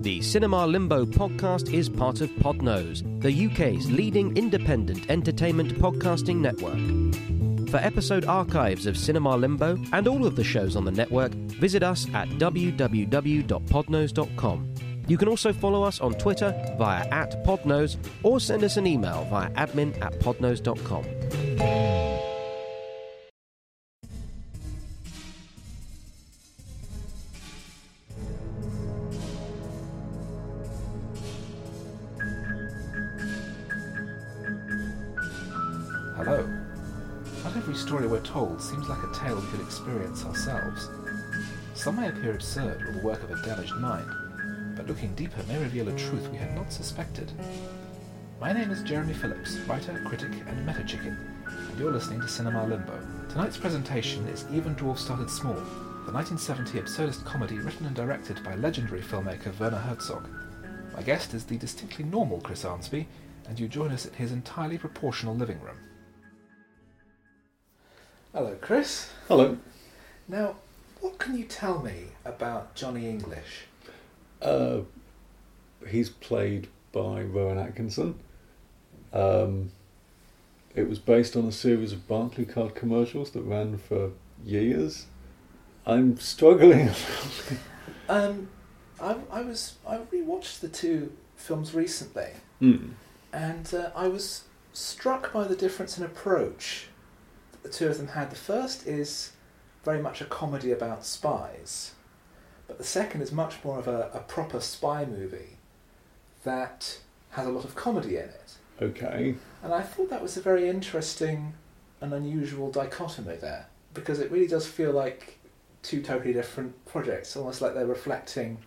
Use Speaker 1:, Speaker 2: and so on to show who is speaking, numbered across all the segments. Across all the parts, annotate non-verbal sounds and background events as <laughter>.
Speaker 1: The Cinema Limbo podcast is part of Podnose, the UK's leading independent entertainment podcasting network. For episode archives of Cinema Limbo and all of the shows on the network, visit us at www.podnose.com. You can also follow us on Twitter via at Podnose or send us an email via admin at podnose.com.
Speaker 2: absurd or the work of a damaged mind, but looking deeper may reveal a truth we had not suspected. My name is Jeremy Phillips, writer, critic, and meta chicken, and you're listening to Cinema Limbo. Tonight's presentation is Even Dwarf Started Small, the 1970 absurdist comedy written and directed by legendary filmmaker Werner Herzog. My guest is the distinctly normal Chris Arnsby, and you join us in his entirely proportional living room. Hello, Chris.
Speaker 3: Hello.
Speaker 2: Now, what can you tell me about Johnny English?
Speaker 3: Uh, he's played by Rowan Atkinson. Um, it was based on a series of Barclaycard commercials that ran for years. I'm struggling. <laughs>
Speaker 2: Um, I, I was I rewatched the two films recently,
Speaker 3: Hmm.
Speaker 2: and uh, I was struck by the difference in approach that the two of them had. The first is very much a comedy about spies, but the second is much more of a, a proper spy movie that has a lot of comedy in it.
Speaker 3: Okay.
Speaker 2: And I thought that was a very interesting and unusual dichotomy there, because it really does feel like two totally different projects, almost like they're reflecting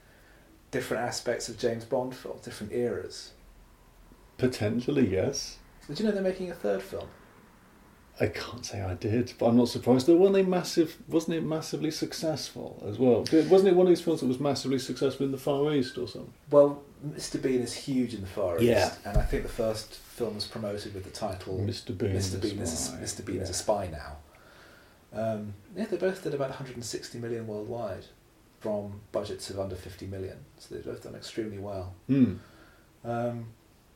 Speaker 2: different aspects of James Bond films, different eras.
Speaker 3: Potentially, yes.
Speaker 2: Did you know they're making a third film?
Speaker 3: I can't say I did, but I'm not surprised. Though, weren't they massive? Wasn't it massively successful as well? Wasn't it one of these films that was massively successful in the Far East or something?
Speaker 2: Well, Mr. Bean is huge in the Far East,
Speaker 3: Yeah.
Speaker 2: and I think the first film was promoted with the title
Speaker 3: Mr. Bean.
Speaker 2: Mr. Bean is a,
Speaker 3: Spy.
Speaker 2: Mr. Bean is a spy now. Um, yeah, they both did about 160 million worldwide from budgets of under 50 million, so they've both done extremely well.
Speaker 3: Hmm.
Speaker 2: Um,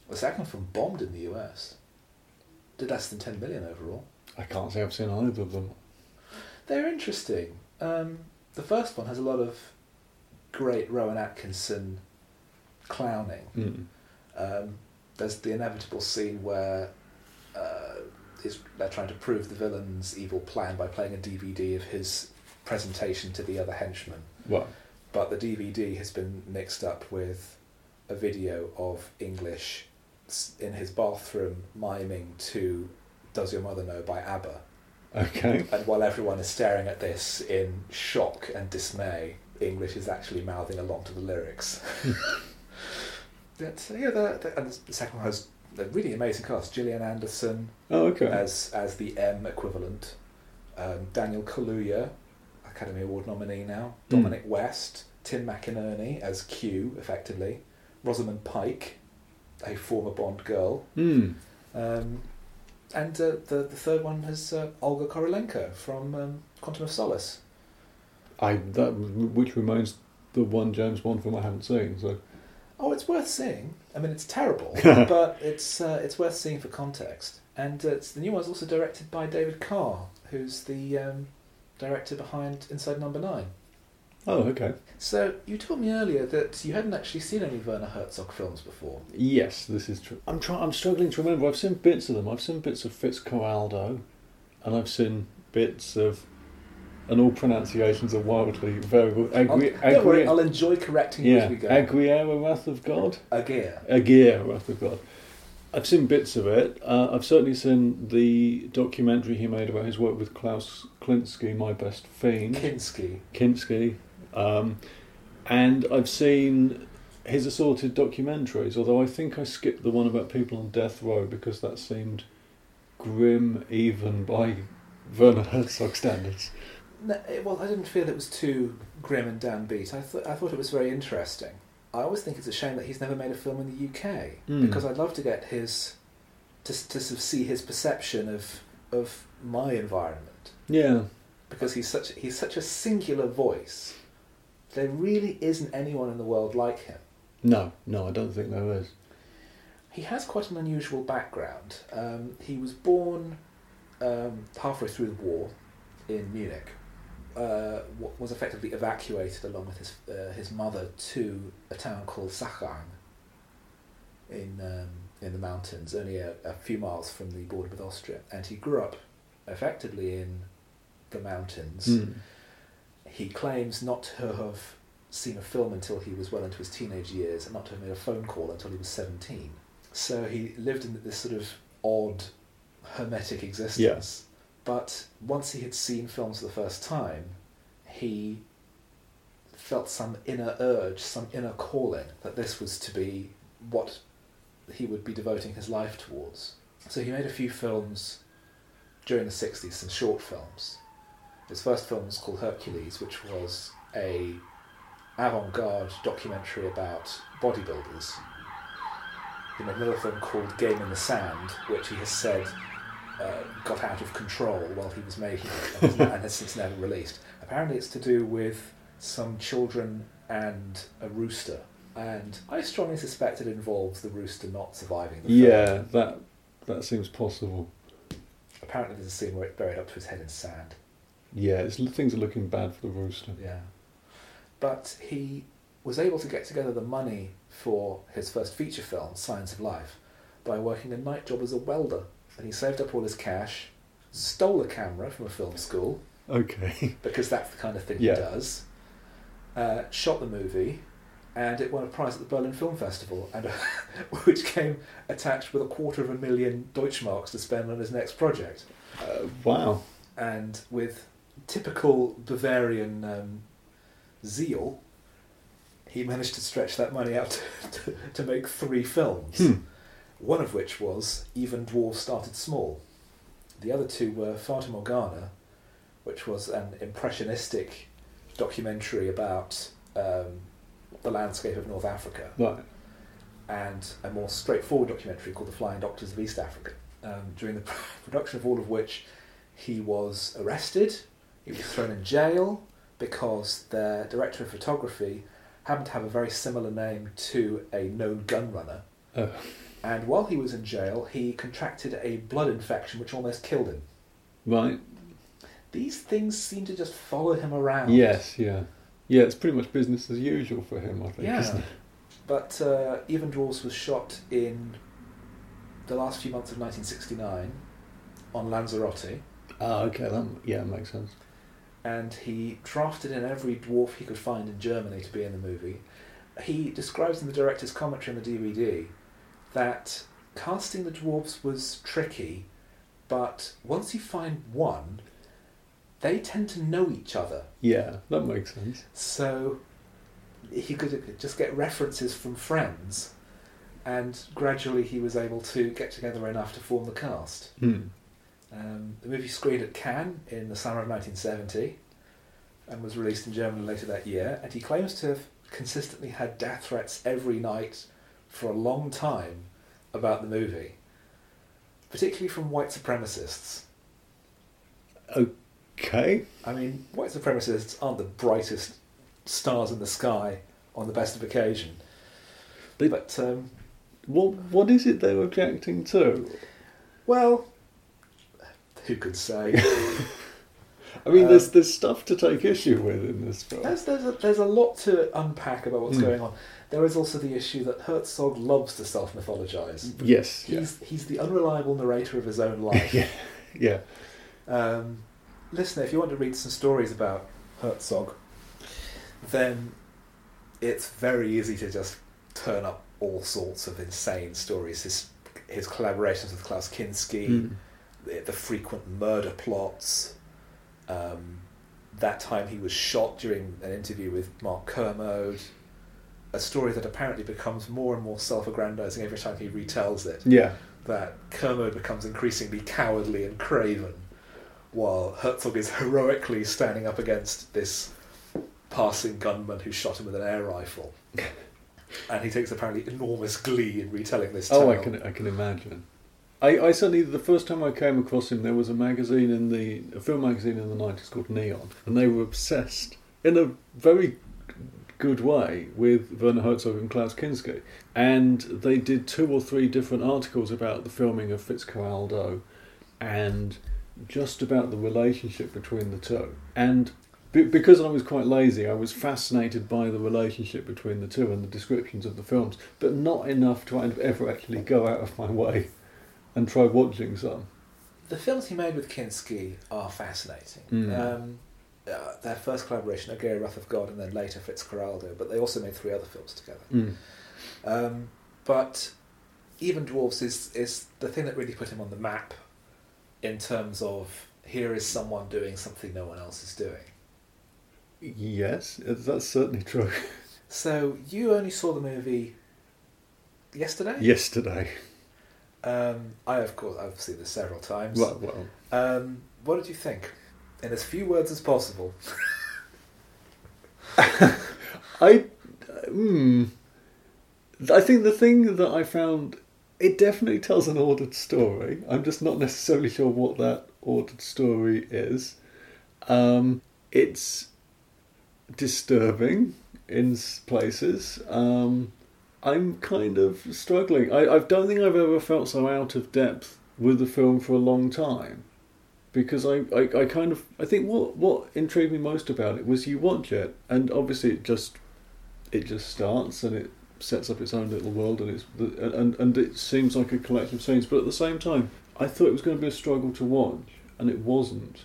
Speaker 2: the second film bombed in the US, did less than 10 million overall.
Speaker 3: I can't say I've seen either of them.
Speaker 2: They're interesting. Um, the first one has a lot of great Rowan Atkinson clowning.
Speaker 3: Hmm.
Speaker 2: Um, there's the inevitable scene where uh, they're trying to prove the villain's evil plan by playing a DVD of his presentation to the other henchmen.
Speaker 3: Well,
Speaker 2: But the DVD has been mixed up with a video of English in his bathroom miming to Does Your Mother Know by ABBA.
Speaker 3: okay.
Speaker 2: And while everyone is staring at this in shock and dismay, English is actually mouthing along to the lyrics. <laughs> That's, yeah, the, the, and the second one has a really amazing cast. Gillian Anderson
Speaker 3: Oh, okay.
Speaker 2: as as the M equivalent. Um, Daniel Kaluuya, Academy Award nominee now.
Speaker 3: Hmm.
Speaker 2: Dominic West, Tim McInnerny as Q, effectively. Rosamund Pike, a former Bond girl.
Speaker 3: Hmm.
Speaker 2: Um, and uh, the the third one is uh, Olga Kurylenko from um, Quantum of Solace.
Speaker 3: I that which remains the one James Bond film I haven't seen. So
Speaker 2: Oh, it's worth seeing. I mean, it's terrible, <laughs> but it's uh, it's worth seeing for context. And uh, it's, the new one's also directed by David Kerr, who's the um, director behind Inside Number Nine.
Speaker 3: Oh, okay.
Speaker 2: So you told me earlier that you hadn't actually seen any Werner Herzog films before.
Speaker 3: Yes, this is true. I'm trying. I'm struggling to remember. I've seen bits of them. I've seen bits of Fitzcarraldo, and I've seen bits of, and all pronunciations are wildly variable.
Speaker 2: I'll,
Speaker 3: Agri-
Speaker 2: don't worry, I'll enjoy correcting you
Speaker 3: yeah,
Speaker 2: as we go.
Speaker 3: Aguilera, Wrath of God.
Speaker 2: Agir.
Speaker 3: Aguirre, Wrath of God. I've seen bits of it. Uh, I've certainly seen the documentary he made about his work with Klaus Klinsky, My Best Fiend.
Speaker 2: Kinski.
Speaker 3: Kinski, um, and I've seen his assorted documentaries. Although I think I skipped the one about people on death row because that seemed grim, even by Werner Herzog standards.
Speaker 2: No, it, well, I didn't feel it was too grim and downbeat. I thought I thought it was very interesting. I always think it's a shame that he's never made a film in the UK
Speaker 3: Hmm.
Speaker 2: because I'd love to get his to to sort of see his perception of of my environment
Speaker 3: Yeah,
Speaker 2: because he's such he's such a singular voice. There really isn't anyone in the world like him.
Speaker 3: No, no, I don't think there is.
Speaker 2: He has quite an unusual background. Um, he was born um, halfway through the war in Munich. Uh, was effectively evacuated along with his uh, his mother to a town called Sachrang in um, in the mountains, only a, a few miles from the border with Austria. And he grew up effectively in the mountains.
Speaker 3: Hmm.
Speaker 2: He claims not to have seen a film until he was well into his teenage years and not to have made a phone call until he was 17. So he lived in this sort of odd, hermetic existence. But once he had seen films for the first time, he felt some inner urge, some inner calling that this was to be what he would be devoting his life towards. So he made a few films during the 60s, some short films. His first film was called Hercules, which was a avant-garde documentary about bodybuilders. He made another film called Game in the Sand, which he has said uh, got out of control while he was making it and has- and has since never released. Apparently, it's to do with some children and a rooster, and I strongly suspect it involves the rooster not surviving the film.
Speaker 3: Yeah, that that seems possible.
Speaker 2: Apparently, there's a scene where it's buried up to his head in sand.
Speaker 3: Yeah, it's, things are looking bad for the rooster.
Speaker 2: Yeah. But he was able to get together the money for his first feature film, Science of Life, by working a night job as a welder. And he saved up all his cash, stole a camera from a film school,
Speaker 3: Okay. <laughs>
Speaker 2: because that's the kind of thing
Speaker 3: Yeah.
Speaker 2: he does, uh, shot the movie, and it won a prize at the Berlin Film Festival, and <laughs> which came attached with a quarter of a million Deutschmarks to spend on his next project.
Speaker 3: Uh, wow.
Speaker 2: and with typical Bavarian um, zeal, he managed to stretch that money out <laughs> to, to make three films.
Speaker 3: Hmm.
Speaker 2: One of which was Even Dwarves Started Small. The other two were Fata Morgana, which was an impressionistic documentary about um, the landscape of North Africa,
Speaker 3: Right.
Speaker 2: and a more straightforward documentary called The Flying Doctors of East Africa, um, during the <laughs> production of all of which he was arrested, he was thrown in jail because their director of photography happened to have a very similar name to a known gun runner.
Speaker 3: Oh.
Speaker 2: And while he was in jail, he contracted a blood infection which almost killed him.
Speaker 3: Right.
Speaker 2: These things seem to just follow him around.
Speaker 3: Yes. Yeah. Yeah. It's pretty much business as usual for him. I think.
Speaker 2: Yeah.
Speaker 3: Isn't it?
Speaker 2: But uh, Even Dwarfs was shot in the last few months of 1969 on Lanzarote,
Speaker 3: Ah. Okay. That. Yeah. Makes sense.
Speaker 2: And he drafted in every dwarf he could find in Germany to be in the movie. He describes in the director's commentary on the DVD that casting the dwarfs was tricky, but once you find one, they tend to know each other.
Speaker 3: Yeah. That makes sense.
Speaker 2: So he could just get references from friends, and gradually he was able to get together enough to form the cast.
Speaker 3: Hmm.
Speaker 2: Um, the movie screened at Cannes in the summer of 1970 and was released in Germany later that year. And he claims to have consistently had death threats every night for a long time about the movie, particularly from white supremacists.
Speaker 3: Okay.
Speaker 2: I mean, white supremacists aren't the brightest stars in the sky on the best of occasion.
Speaker 3: They-
Speaker 2: But, um,
Speaker 3: What What is it they're objecting to?
Speaker 2: well, who could say? <laughs>
Speaker 3: I mean,
Speaker 2: Um,
Speaker 3: there's there's stuff to take issue with in this film.
Speaker 2: There's, there's, a, there's a lot to unpack about what's
Speaker 3: Hmm.
Speaker 2: going on. There is also the issue that Herzog loves to self mythologize.
Speaker 3: Yes. Yeah.
Speaker 2: He's, he's the unreliable narrator of his own <laughs> life.
Speaker 3: yeah. Yeah.
Speaker 2: um, listener, if you want to read some stories about Herzog, then it's very easy to just turn up all sorts of insane stories. His, his collaborations with Klaus Kinski,
Speaker 3: Hmm.
Speaker 2: The, frequent murder plots. Um, that time he was shot during an interview with Mark Kermode. A story that apparently becomes more and more self-aggrandizing every time he retells it.
Speaker 3: Yeah.
Speaker 2: That Kermode becomes increasingly cowardly and craven, while Herzog is heroically standing up against this passing gunman who shot him with an air rifle. <laughs> and he takes apparently enormous glee in retelling this tale.
Speaker 3: Oh, I can I can imagine. I, I certainly the first time I came across him, there was a magazine in the a film magazine in the nineties called Neon, and they were obsessed in a very good way with Werner Herzog and Klaus Kinski. And they did two or three different articles about the filming of Fitzcarraldo and just about the relationship between the two. And be- because I was quite lazy, I was fascinated by the relationship between the two and the descriptions of the films, but not enough to ever actually go out of my way and try watching some.
Speaker 2: The films he made with Kinski are fascinating.
Speaker 3: Mm.
Speaker 2: Um, uh, their first collaboration, Aguirre Wrath of God, and then later Fitzcarraldo, but they also made three other films together.
Speaker 3: Mm.
Speaker 2: Um, but Even Dwarfs is, is the thing that really put him on the map in terms of here is someone doing something no one else is doing.
Speaker 3: Yes, that's certainly true.
Speaker 2: So you only saw the movie yesterday?
Speaker 3: Yesterday.
Speaker 2: Um, I, of course, I've seen this several times.
Speaker 3: Well, well,
Speaker 2: Um, what did you think? In as few words as possible. <laughs>
Speaker 3: I, hmm, I think the thing that I found it definitely tells an ordered story. I'm just not necessarily sure what that ordered story is. Um, it's disturbing in places. Um, I'm kind of struggling. I, I don't think I've ever felt so out of depth with the film for a long time. Because I, I, I kind of I think what what intrigued me most about it was you watch it and obviously it just it just starts and it sets up its own little world and it's and and it seems like a collection of scenes but at the same time I thought it was going to be a struggle to watch and it wasn't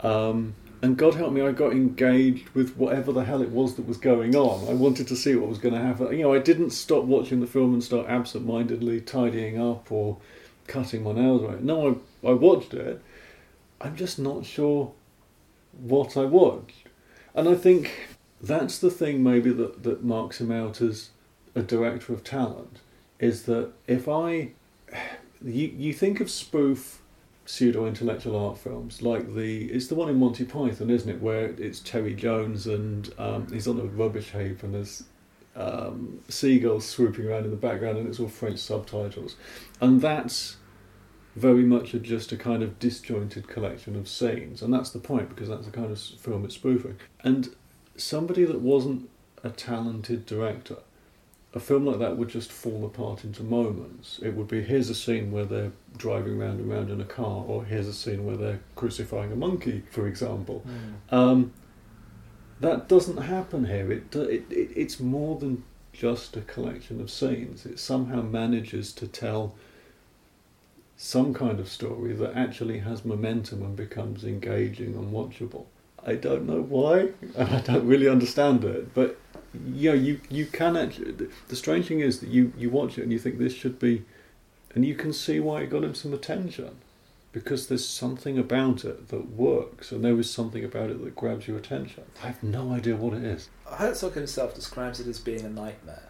Speaker 3: um, and God help me I got engaged with whatever the hell it was that was going on. I wanted to see what was going to happen. You know I didn't stop watching the film and start absent-mindedly tidying up or cutting my nails right no I, I watched it. I'm just not sure what I watched. And I think that's the thing maybe that, that marks him out as a director of talent is that if I <sighs> you you think of spoof pseudo intellectual art films. Like the it's the one in Monty Python isn't it where it's Terry Jones and um, he's on a rubbish heap and there's um, seagulls swooping around in the background and it's all French subtitles. And that's very much just a kind of disjointed collection of scenes. And that's the point because that's the kind of film it's spoofing and somebody that wasn't a talented director, a film like that would just fall apart into moments. It would be here's a scene where they're driving round and round in a car, or here's a scene where they're crucifying a monkey, for example. Um, that doesn't happen here. It, it, it it's more than just a collection of scenes. It somehow manages to tell some kind of story that actually has momentum and becomes engaging and watchable. I don't know why, and I don't really understand it. But you know, you you can actually. the- The strange thing is that you you watch it and you think this should be, and you can see why it got him some attention, because there's something about it that works, and there is something about it that grabs your attention. I have no idea what it is.
Speaker 2: Herzog himself describes it as being a nightmare.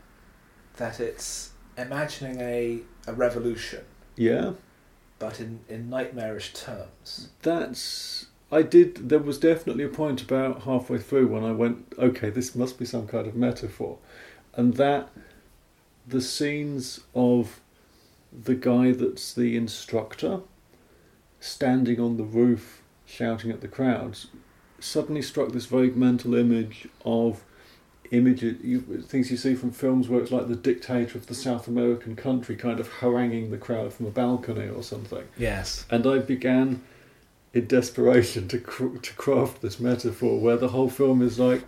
Speaker 2: That it's imagining a, a revolution,
Speaker 3: Yeah,
Speaker 2: but in, in nightmarish terms.
Speaker 3: that's. I did. There was definitely a point about halfway through when I went, okay, this must be some kind of metaphor, and that the scenes of the guy that's the instructor standing on the roof shouting at the crowds suddenly struck this vague mental image of images you, things you see from films where it's like the dictator of the South American country kind of haranguing the crowd from a balcony or something
Speaker 2: Yes.
Speaker 3: and I began in desperation to cr- to craft this metaphor where the whole film is like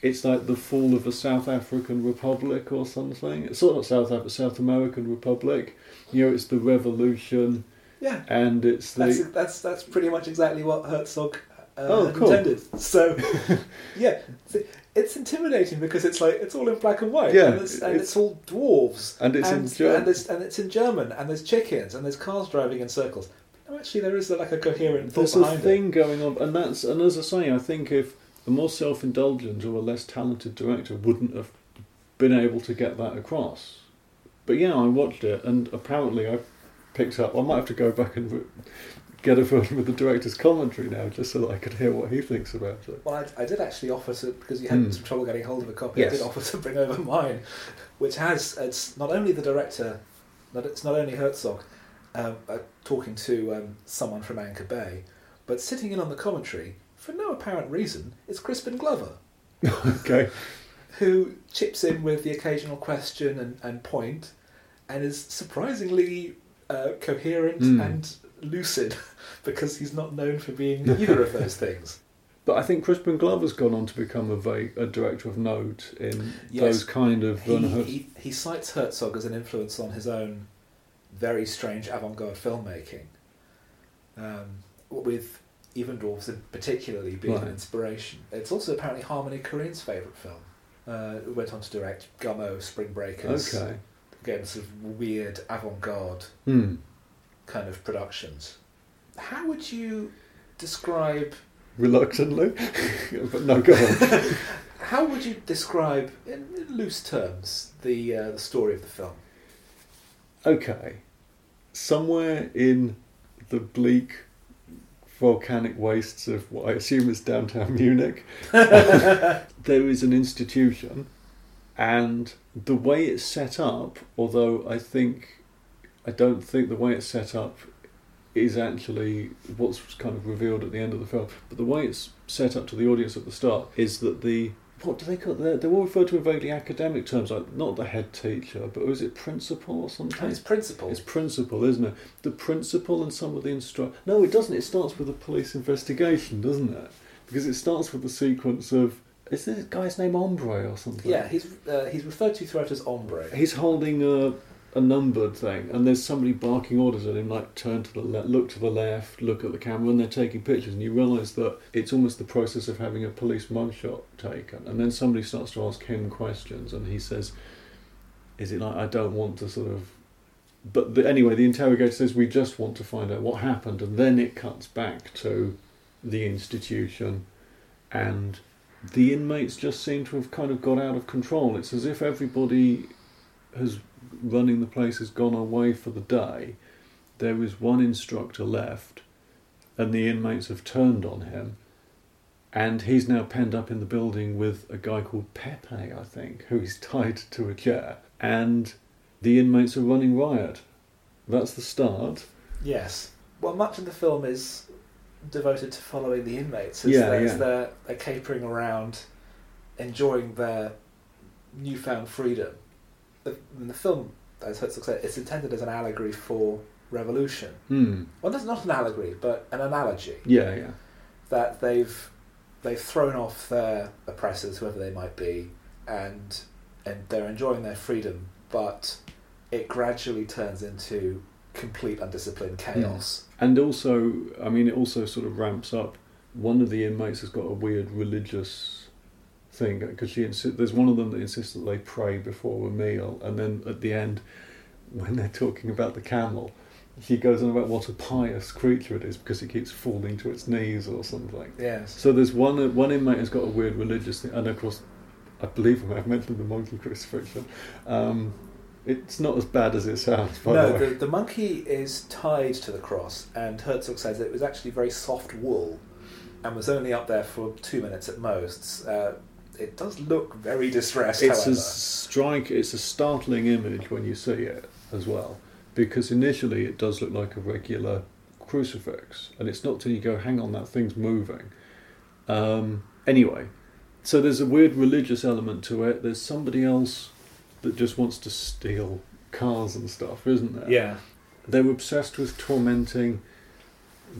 Speaker 3: it's like the fall of a South African republic or something. It's sort of South Af- South American republic. You know, it's the revolution
Speaker 2: Yeah.
Speaker 3: and it's the
Speaker 2: That's, that's, that's pretty much exactly what Herzog uh,
Speaker 3: Oh, cool.
Speaker 2: intended. So, <laughs> yeah, it's intimidating because it's like it's all in black and white,
Speaker 3: Yeah,
Speaker 2: and, it's, and
Speaker 3: it's-
Speaker 2: it's all dwarves,
Speaker 3: and it's in German.
Speaker 2: and, and it's in German, and there's chickens, and there's cars driving in circles. No, actually, there is like a coherent thought
Speaker 3: There's a
Speaker 2: behind
Speaker 3: thing going on, and that's and as I say, I think if a more self-indulgent or a less talented director wouldn't have been able to get that across. But yeah, I watched it, and apparently I picked up. I might have to go back and re- get a version with the director's commentary now, just so that I could hear what he thinks about it.
Speaker 2: it. Well, I, I did actually offer to because you had
Speaker 3: Hmm.
Speaker 2: some trouble getting hold of a copy. I did offer to bring over mine, which has it's not only the director, not it's not only Herzog um, uh, talking to um, someone from Anchor Bay, but sitting in on the commentary for no apparent reason is Crispin Glover. <laughs>
Speaker 3: okay,
Speaker 2: who chips in with the occasional question and, and point, and is surprisingly uh, coherent
Speaker 3: Mm.
Speaker 2: and lucid <laughs> because he's not known for being <laughs> either of those things.
Speaker 3: But I think Crispin Glover's gone on to become a, va- a director of note in
Speaker 2: Yes.
Speaker 3: those kind of
Speaker 2: He, he, he cites Herzog as an influence on his own very strange avant-garde filmmaking, um, with Even Dwarfs in particularly being an inspiration. It's also apparently Harmony Korine's favourite film. Uh, went on to direct Gummo, Spring Breakers,
Speaker 3: Okay.
Speaker 2: again sort of weird avant-garde
Speaker 3: Hmm.
Speaker 2: kind of productions. How would you describe?
Speaker 3: Reluctantly, <laughs> but no, go on. <laughs> <laughs>
Speaker 2: How would you describe, in, in loose terms, the uh, the story of the film?
Speaker 3: Okay, somewhere in the bleak volcanic wastes of what I assume is downtown <laughs> Munich, <laughs> there is an institution, and the way it's set up, although I think, I don't think the way it's set up is actually what's kind of revealed at the end of the film, but the way it's set up to the audience at the start is that the what do they call they're, they're all referred to in vaguely academic terms, like not the head teacher, but was it principal or something?
Speaker 2: Its principal
Speaker 3: It's principal, isn't it? The principal and some of the instru No, it doesn't. It starts with a police investigation, doesn't it? Because it starts with the sequence of is this guy's name Hombre or something?
Speaker 2: Yeah, he's uh, he's referred to throughout as Hombre.
Speaker 3: He's holding a, a numbered thing, and there's somebody barking orders at him, like turn to the left, look to the left, look at the camera, and they're taking pictures, and you realise that it's almost the process of having a police mugshot taken, and then somebody starts to ask him questions, and he says, "Is it like I don't want to sort of." But the, anyway, the interrogator says, "We just want to find out what happened," and then it cuts back to the institution, and the inmates just seem to have kind of got out of control. It's as if everybody has running the place has gone away for the day. There is one instructor left, and the inmates have turned on him. And he's now penned up in the building with a guy called Pepe, I think, who is <laughs> tied to a chair. And the inmates are running riot. That's the start.
Speaker 2: Yes. Well, much of the film is devoted to following the inmates as,
Speaker 3: Yeah, yeah.
Speaker 2: they're, they're capering around, enjoying their newfound freedom. The, the film, as Herzog said, it's intended as an allegory for revolution.
Speaker 3: Hmm.
Speaker 2: Well, that's not an allegory, but an analogy
Speaker 3: Yeah, yeah.
Speaker 2: that they've they've thrown off their oppressors, whoever they might be, and and they're enjoying their freedom, but it gradually turns into complete undisciplined chaos.
Speaker 3: And also, I mean, it also sort of ramps up. One of the inmates has got a weird religious thing because she insi- there's one of them that insists that they pray before a meal, and then at the end, when they're talking about the camel, she goes on about what a pious creature it is because it keeps falling to its knees or something.
Speaker 2: Yes.
Speaker 3: So there's one one inmate has got a weird religious thing, and of course, I believe I've mentioned the monkey crucifixion. Um, it's not as bad as it sounds, by the
Speaker 2: No,
Speaker 3: way.
Speaker 2: the, the monkey is tied to the cross, and Herzog says it was actually very soft wool and was only up there for two minutes at most. Uh, it does look very distressed,
Speaker 3: it's
Speaker 2: however.
Speaker 3: a strike. It's a startling image when you see it as well, because initially it does look like a regular crucifix, and it's not till you go, "Hang on, that thing's moving." Um, anyway, so there's a weird religious element to it. There's somebody else that just wants to steal cars and stuff, isn't there?
Speaker 2: Yeah.
Speaker 3: They're obsessed with tormenting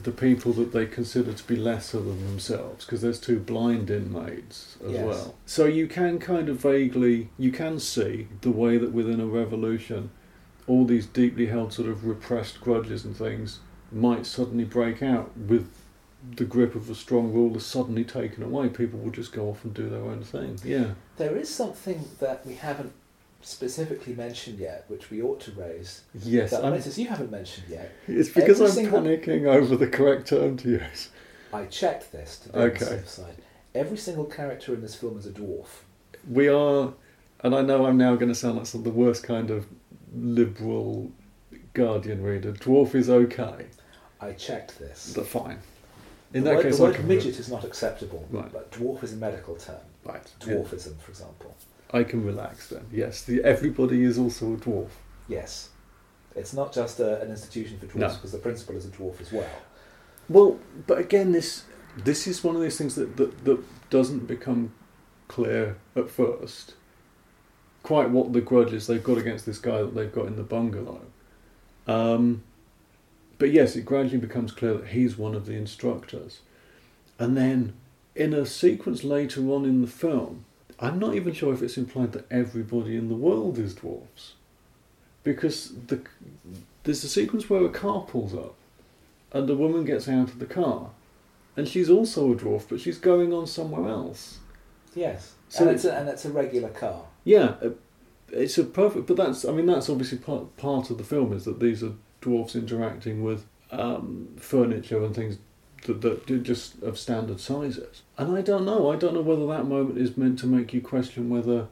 Speaker 3: the people that they consider to be lesser than themselves because there's two blind inmates as
Speaker 2: Yes.
Speaker 3: well. So you can kind of vaguely you can see the way that within a revolution all these deeply held sort of repressed grudges and things might suddenly break out with the grip of a strong ruler suddenly taken away. People will just go off and do their own thing. Yeah.
Speaker 2: There is something that we haven't specifically mentioned yet, which we ought to raise.
Speaker 3: Yes.
Speaker 2: that notice you haven't mentioned yet.
Speaker 3: it's because
Speaker 2: every
Speaker 3: I'm panicking over the correct term to use.
Speaker 2: I checked this to be on the
Speaker 3: Okay.
Speaker 2: safe side. Every single character in this film is a dwarf.
Speaker 3: we are, and I know I'm now going to sound like some of the worst kind of liberal Guardian reader. Dwarf is okay,
Speaker 2: I checked this.
Speaker 3: but fine. In
Speaker 2: the
Speaker 3: that
Speaker 2: word,
Speaker 3: case,
Speaker 2: the word midget is not acceptable,
Speaker 3: Right.
Speaker 2: but dwarf is a medical term.
Speaker 3: right.
Speaker 2: Dwarfism, for example.
Speaker 3: I can relax then. Yes, the, everybody is also a dwarf.
Speaker 2: Yes. It's not just a, an institution for
Speaker 3: No.
Speaker 2: dwarfs, because the principal is a dwarf as well.
Speaker 3: Well, but again, this this is one of those things that that, that doesn't become clear at first quite what the grudge is they've got against this guy that they've got in the bungalow. Um, but yes, it gradually becomes clear that he's one of the instructors. And then in a sequence later on in the film, I'm not even sure if it's implied that everybody in the world is dwarfs. Because the, there's a sequence where a car pulls up and a woman gets out of the car and she's also a dwarf, but she's going on somewhere else.
Speaker 2: Yes.
Speaker 3: So
Speaker 2: and, it's a, and it's a regular car.
Speaker 3: Yeah, uh, it's a perfect. But that's, I mean, that's obviously part part of the film is that these are dwarfs interacting with um, furniture and things that, that just of standard sizes. And I don't know. I don't know whether that moment is meant to make you question whether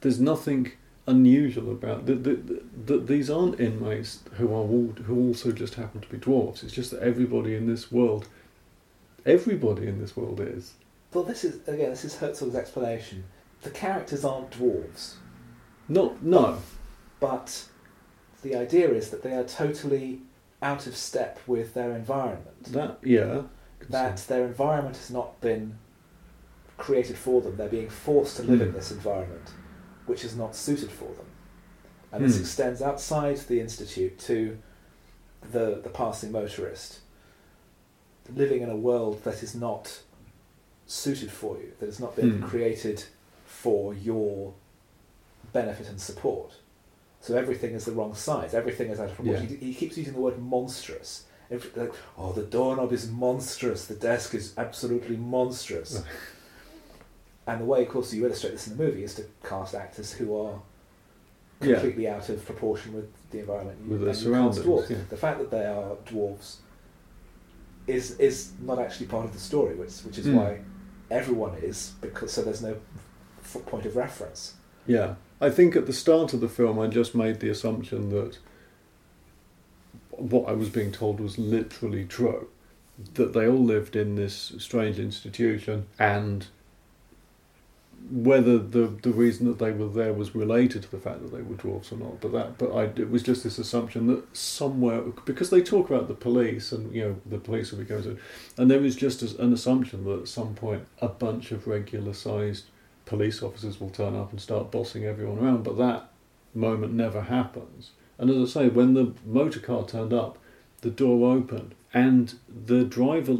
Speaker 3: there's nothing unusual about that. That that these aren't inmates who are who also just happen to be dwarfs. It's just that everybody in this world, everybody in this world is.
Speaker 2: Well, this is again. This is Herzog's explanation. The characters aren't dwarves,
Speaker 3: Not no.
Speaker 2: but the idea is that they are totally out of step with their environment.
Speaker 3: That yeah.
Speaker 2: that their environment has not been created for them. They're being forced to live in
Speaker 3: Hmm.
Speaker 2: this environment, which is not suited for them. And this
Speaker 3: Hmm.
Speaker 2: extends outside the institute to the the passing motorist, living in a world that is not suited for you, that has not been
Speaker 3: Hmm.
Speaker 2: created for your benefit and support. So everything is the wrong size. Everything is out of proportion.
Speaker 3: Yeah.
Speaker 2: He, he keeps using the word monstrous. Every, like, oh, the doorknob is monstrous. The desk is absolutely monstrous. <laughs> and the way, of course, you illustrate this in the movie is to cast actors who are
Speaker 3: Yeah.
Speaker 2: completely out of proportion with the environment. you-
Speaker 3: With their surroundings, yeah.
Speaker 2: The fact that they are dwarves is is not actually part of the story, which which is
Speaker 3: Mm.
Speaker 2: why everyone is because so there's no f- point of reference.
Speaker 3: Yeah, I think at the start of the film, I just made the assumption that what I was being told was literally true. That they all lived in this strange institution, and whether the the reason that they were there was related to the fact that they were dwarfs or not, but that but I it was just this assumption that somewhere because they talk about the police and you know the police will be going to, and there was just an assumption that at some point a bunch of regular sized police officers will turn up and start bossing everyone around, but that moment never happens. And as I say, when the motor car turned up, the door opened, and the driver,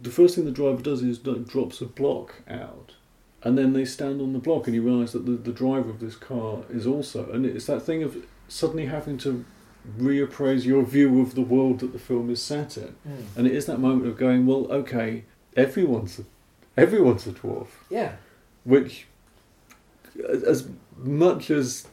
Speaker 3: the first thing the driver does is like, drops a block out, and then they stand on the block, and you realise that the, the driver of this car is also, and it's that thing of suddenly having to reappraise your view of the world that the film is set in, hmm. and it is that moment of going, well, okay, everyone's a, everyone's a dwarf.
Speaker 2: Yeah,
Speaker 3: which, as much as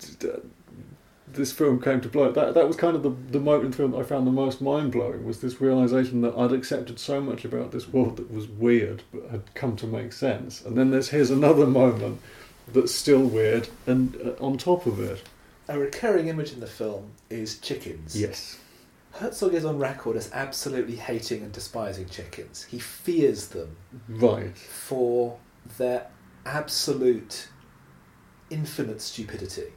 Speaker 3: this film came to blow, that that was kind of the the moment in the film that I found the most mind blowing was this realization that I'd accepted so much about this world that was weird but had come to make sense, and then there's here's another moment that's still weird, and uh, on top of it,
Speaker 2: a recurring image in the film is chickens.
Speaker 3: yes,
Speaker 2: Herzog is on record as absolutely hating and despising chickens. He fears them
Speaker 3: right,
Speaker 2: for their absolute infinite stupidity.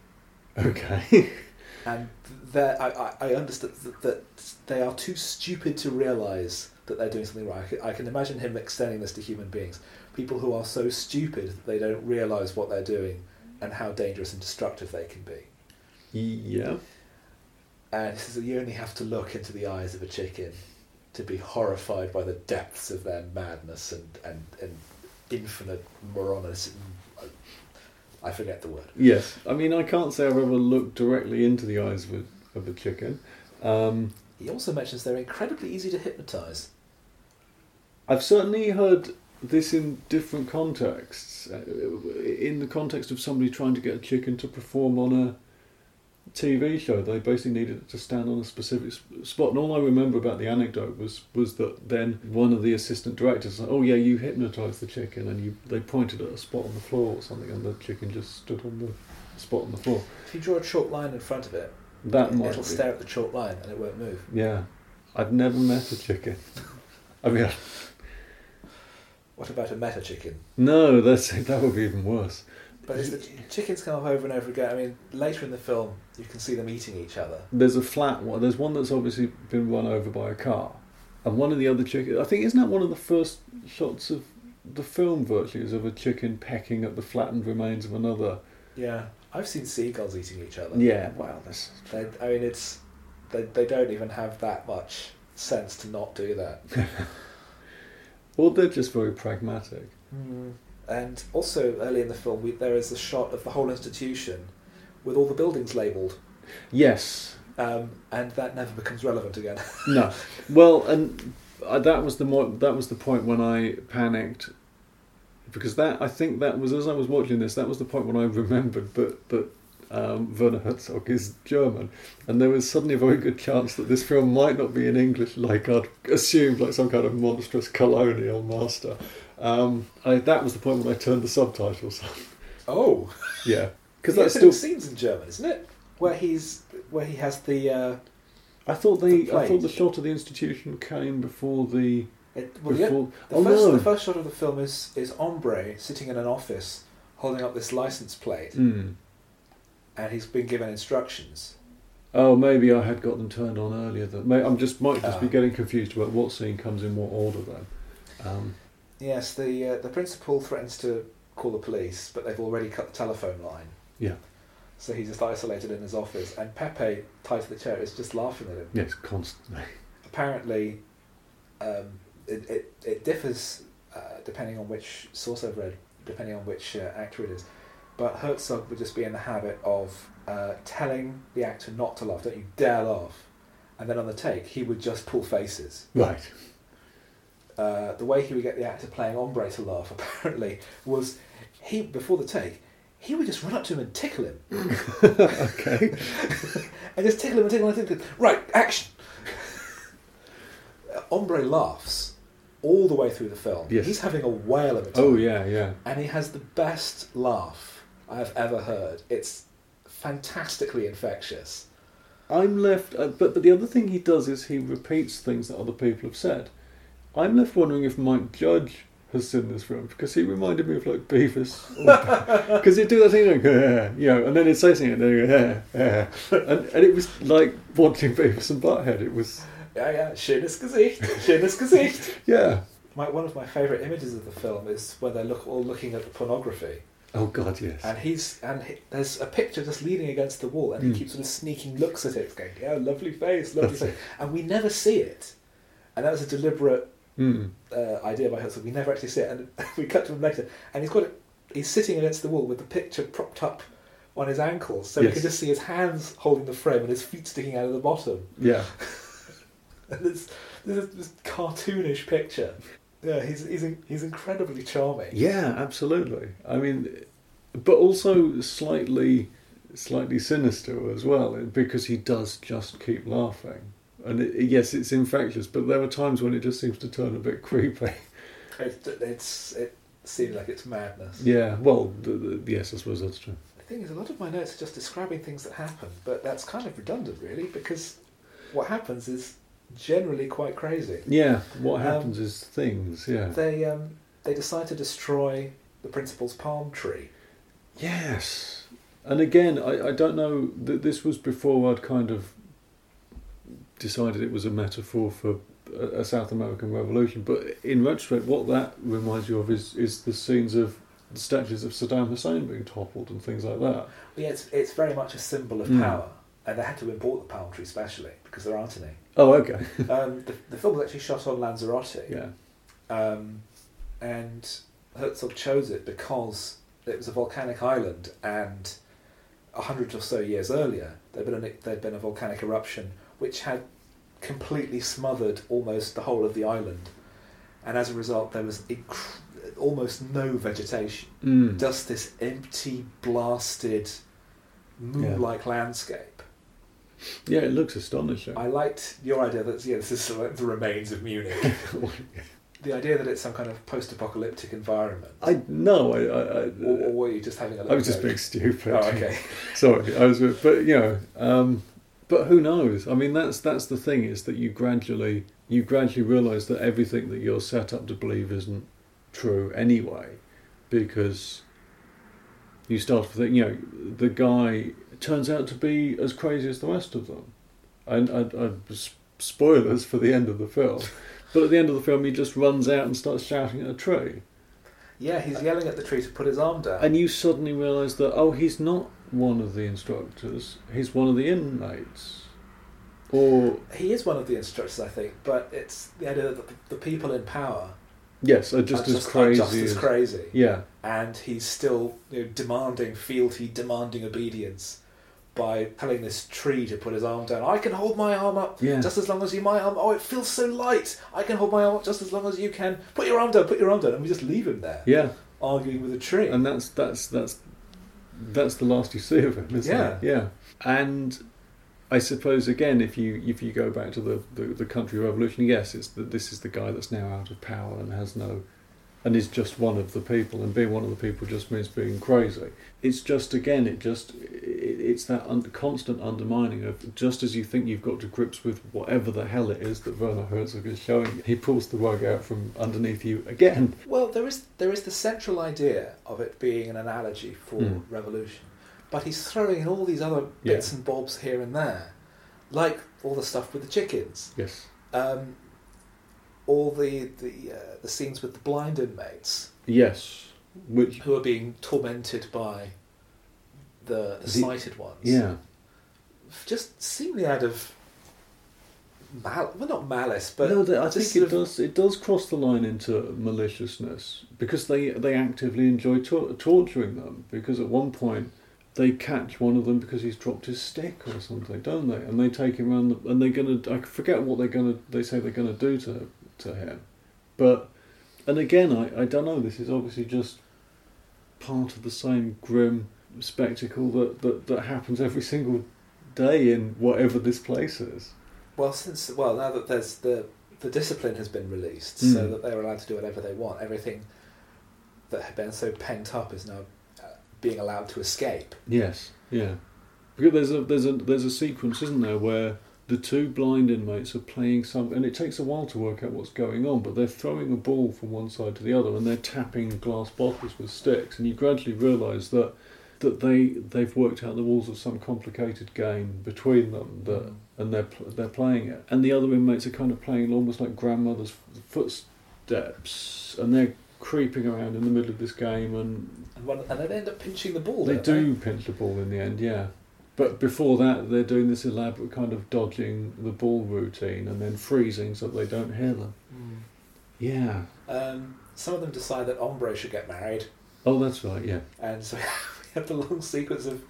Speaker 3: okay, <laughs>
Speaker 2: and that I, I, I understand that, that they are too stupid to realise that they're doing something right. I can, I can imagine him extending this to human beings. People who are so stupid that they don't realise what they're doing and how dangerous and destructive they can be.
Speaker 3: yeah,
Speaker 2: And he says that you only have to look into the eyes of a chicken to be horrified by the depths of their madness and, and, and infinite moronic. I forget the word.
Speaker 3: yes. I mean, I can't say I've ever looked directly into the eyes of a, of a chicken. Um,
Speaker 2: He also mentions they're incredibly easy to hypnotise.
Speaker 3: I've certainly heard this in different contexts. Uh, In the context of somebody trying to get a chicken to perform on a TV show, they basically needed it to stand on a specific spot. And all I remember about the anecdote was was that then one of the assistant directors said, "Oh yeah, you hypnotised the chicken," and you they pointed at a spot on the floor or something, and the chicken just stood on the spot on the floor.
Speaker 2: If you draw a chalk line in front of it,
Speaker 3: That might
Speaker 2: it'll
Speaker 3: be.
Speaker 2: stare at the chalk line and it won't move.
Speaker 3: Yeah, I've never met a chicken. I mean,
Speaker 2: What about a meta chicken?
Speaker 3: no, that's that would be even worse.
Speaker 2: But the chickens come up over and over again, I mean, later in the film, you can see them eating each other.
Speaker 3: There's a flat one. There's one that's obviously been run over by a car, and one of the other chickens. I think isn't that one of the first shots of the film virtually is of a chicken pecking at the flattened remains of another.
Speaker 2: Yeah, I've seen seagulls eating each other.
Speaker 3: Yeah, well, that's
Speaker 2: They, I mean, it's they, they don't even have that much sense to not do that. <laughs>
Speaker 3: well, they're just very pragmatic. Hmm.
Speaker 2: And also, early in the film, we, there is a shot of the whole institution with all the buildings labelled,
Speaker 3: Yes,
Speaker 2: um, and that never becomes relevant again. <laughs>
Speaker 3: no. Well, and uh, that was the mo- that was the point when I panicked because that I think that was as I was watching this that was the point when I remembered that that um, Werner Herzog is German, and there was suddenly a very good chance that this film might not be in English like I'd assumed, like some kind of monstrous colonial master. Um, I, that was the point when I turned the subtitles on.
Speaker 2: oh,
Speaker 3: yeah, because that's still.
Speaker 2: scenes in German, isn't it? Where he's where he has the. Uh,
Speaker 3: I thought the,
Speaker 2: the
Speaker 3: I thought the shot of the institution came before the
Speaker 2: it, well, yeah,
Speaker 3: before.
Speaker 2: the,
Speaker 3: oh
Speaker 2: first,
Speaker 3: no!
Speaker 2: the first shot of the film is is Hombre sitting in an office holding up this license plate,
Speaker 3: Hmm.
Speaker 2: and he's been given instructions.
Speaker 3: Oh, maybe I had got them turned on earlier. May I'm just might just be
Speaker 2: Ah.
Speaker 3: getting confused about what scene comes in what order then. Um,
Speaker 2: Yes, the uh, the principal threatens to call the police, but they've already cut the telephone line.
Speaker 3: Yeah.
Speaker 2: So he's just isolated in his office, and Pepe, tied to the chair, is just laughing at him.
Speaker 3: yes, constantly.
Speaker 2: Apparently, um, it, it, it differs uh, depending on which source I've read, depending on which uh, actor it is. But Herzog would just be in the habit of uh, telling the actor not to laugh, don't you dare laugh. And then on the take, he would just pull faces.
Speaker 3: Right.
Speaker 2: uh, the way he would get the actor playing Hombre to laugh <laughs> apparently was he before the take he would just run up to him and tickle him <laughs>
Speaker 3: okay. <laughs>
Speaker 2: and just tickle him and tickle him and tickle him. right action <laughs> Hombre laughs all the way through the film
Speaker 3: Yes.
Speaker 2: he's having a whale of a time
Speaker 3: Oh yeah, yeah.
Speaker 2: and he has the best laugh I've ever heard it's fantastically infectious
Speaker 3: I'm left, uh, but but the other thing he does is he repeats things that other people have said. I'm left wondering if Mike Judge has seen this film because he reminded me of like Beavis, <laughs> because he'd do that thing like yeah, you know, and then he'd say something and then go yeah, yeah, <laughs> and and it was like watching Beavis and Butthead. It was
Speaker 2: yeah yeah schönes Gesicht schönes Gesicht <laughs>
Speaker 3: yeah.
Speaker 2: my, one of my favourite images of the film is when they're look, all looking at the pornography
Speaker 3: Oh God, yes.
Speaker 2: And he's and he, there's a picture just leaning against the wall, and he
Speaker 3: Mm.
Speaker 2: keeps sort of sneaking looks at it, going, "Yeah, lovely face, lovely face," and we never see it. And that was a deliberate
Speaker 3: Mm.
Speaker 2: uh, idea by Herzog. We never actually see it, and <laughs> we cut to him later, and he's got it. He's sitting against the wall with the picture propped up on his ankles, so we can just see his hands holding the frame and his feet sticking out of the bottom.
Speaker 3: Yeah. <laughs>
Speaker 2: And it's this, this cartoonish picture. Yeah, he's he's he's incredibly charming.
Speaker 3: Yeah, absolutely. I mean, but also slightly, slightly sinister as well because he does just keep laughing. And it, yes, it's infectious, but there are times when it just seems to turn a bit <laughs> creepy.
Speaker 2: It, it's it seems like it's madness.
Speaker 3: Yeah, well, the, the, yes, I suppose that's true.
Speaker 2: The thing is, a lot of my notes are just describing things that happen, but that's kind of redundant, really, because what happens is generally quite crazy.
Speaker 3: Yeah, what
Speaker 2: Um,
Speaker 3: happens is things. Yeah.
Speaker 2: They um, they decide to destroy the principal's palm tree.
Speaker 3: Yes, and again, I, I don't know that this was before I'd kind of decided it was a metaphor for a, a South American revolution. But in retrospect, what that reminds you of is is the scenes of the statues of Saddam Hussein being toppled and things like that.
Speaker 2: Yeah, it's it's very much a symbol of
Speaker 3: Mm.
Speaker 2: power, and they had to import the palm tree specially because there aren't any.
Speaker 3: Oh, okay. <laughs>
Speaker 2: um, the, the film was actually shot on Lanzarote.
Speaker 3: yeah.
Speaker 2: Um, and Herzog chose it because it was a volcanic island, and a hundred or so years earlier, there'd been, a, there'd been a volcanic eruption which had completely smothered almost the whole of the island. And as a result, there was inc- almost no vegetation,
Speaker 3: Mm.
Speaker 2: just this empty, blasted, moon like landscape.
Speaker 3: Yeah, it looks astonishing.
Speaker 2: I liked your idea that yeah, this is like the remains of Munich. <laughs> the idea that it's some kind of post-apocalyptic environment.
Speaker 3: I no, I I, I,
Speaker 2: or, or were you just having a look?
Speaker 3: I was just being stupid.
Speaker 2: Oh, okay. <laughs>
Speaker 3: Sorry, I was, but you know, um, but who knows? I mean, that's that's the thing is that you gradually you gradually realise that everything that you're set up to believe isn't true anyway, because you start to think, you know, the guy turns out to be as crazy as the rest of them, and I, s- spoilers for the end of the film. <laughs> But at the end of the film, he just runs out and starts shouting at a tree.
Speaker 2: Yeah, he's yelling at the tree to put his arm down.
Speaker 3: And you suddenly realise that oh, he's not one of the instructors. He's one of the inmates. Or
Speaker 2: he is one of the instructors, I think, but it's the idea that the, the people in power
Speaker 3: yes, are just
Speaker 2: are
Speaker 3: as
Speaker 2: just, are
Speaker 3: crazy.
Speaker 2: just as
Speaker 3: as-
Speaker 2: crazy.
Speaker 3: Yeah,
Speaker 2: and he's still you know, demanding fealty, demanding obedience by telling this tree to put his arm down. I can hold my arm up
Speaker 3: Yeah.
Speaker 2: just as long as you my arm. Oh, it feels so light. I can hold my arm up just as long as you can. Put your arm down. Put your arm down, and we just leave him there
Speaker 3: yeah.
Speaker 2: arguing with a tree.
Speaker 3: and that's that's that's that's the last you see of him, isn't
Speaker 2: Yeah.
Speaker 3: it? Yeah. And I suppose again, if you if you go back to the, the, the country revolution, yes, it's that this is the guy that's now out of power and has no and is just one of the people, and being one of the people just means being crazy. It's just again, it just it, it's that un- constant undermining of just as you think you've got to grips with whatever the hell it is that Werner Herzog is showing, you, he pulls the rug out from underneath you again.
Speaker 2: Well, there is there is the central idea of it being an analogy for
Speaker 3: Hmm.
Speaker 2: revolution, but he's throwing in all these other bits
Speaker 3: Yeah.
Speaker 2: and bobs here and there, like all the stuff with the chickens,
Speaker 3: Yes.
Speaker 2: um, all the the uh, the scenes with the blind inmates
Speaker 3: Yes. Which
Speaker 2: who are being tormented by the, the
Speaker 3: The-
Speaker 2: sighted ones.
Speaker 3: yeah.
Speaker 2: just seemingly out of mal well not malice, but
Speaker 3: no, I think it does. It does cross the line into maliciousness because they they actively enjoy tor- torturing them. Because at one point they catch one of them because he's dropped his stick or something, don't they? And they take him around, the, and they're gonna. I forget what they're gonna. They say they're gonna do to to him, but and again, I I don't know. This is obviously just part of the same grim spectacle that that, that happens every single day in whatever this place is.
Speaker 2: Well, since well now that there's the the discipline has been released, so
Speaker 3: Mm.
Speaker 2: that they're allowed to do whatever they want. Everything that had been so pent up is now uh, being allowed to escape.
Speaker 3: Yes, yeah. Because there's a there's a there's a sequence, isn't there, where the two blind inmates are playing some, and it takes a while to work out what's going on, but they're throwing a ball from one side to the other, and they're tapping glass bottles with sticks, and you gradually realise that that they they've worked out the rules of some complicated game between them that
Speaker 2: Mm.
Speaker 3: and they're they're playing it, and the other inmates are kind of playing almost like grandmother's footsteps, and they're creeping around in the middle of this game and
Speaker 2: And, one, and they end up pinching the ball.
Speaker 3: they do pinch the ball in the end, yeah. But before that, they're doing this elaborate kind of dodging the ball routine and then freezing so that they don't hear them.
Speaker 2: Mm.
Speaker 3: Yeah.
Speaker 2: Um, some of them decide that Hombre should get married,
Speaker 3: Oh, that's right. Yeah.
Speaker 2: and so <laughs> we have the long sequence of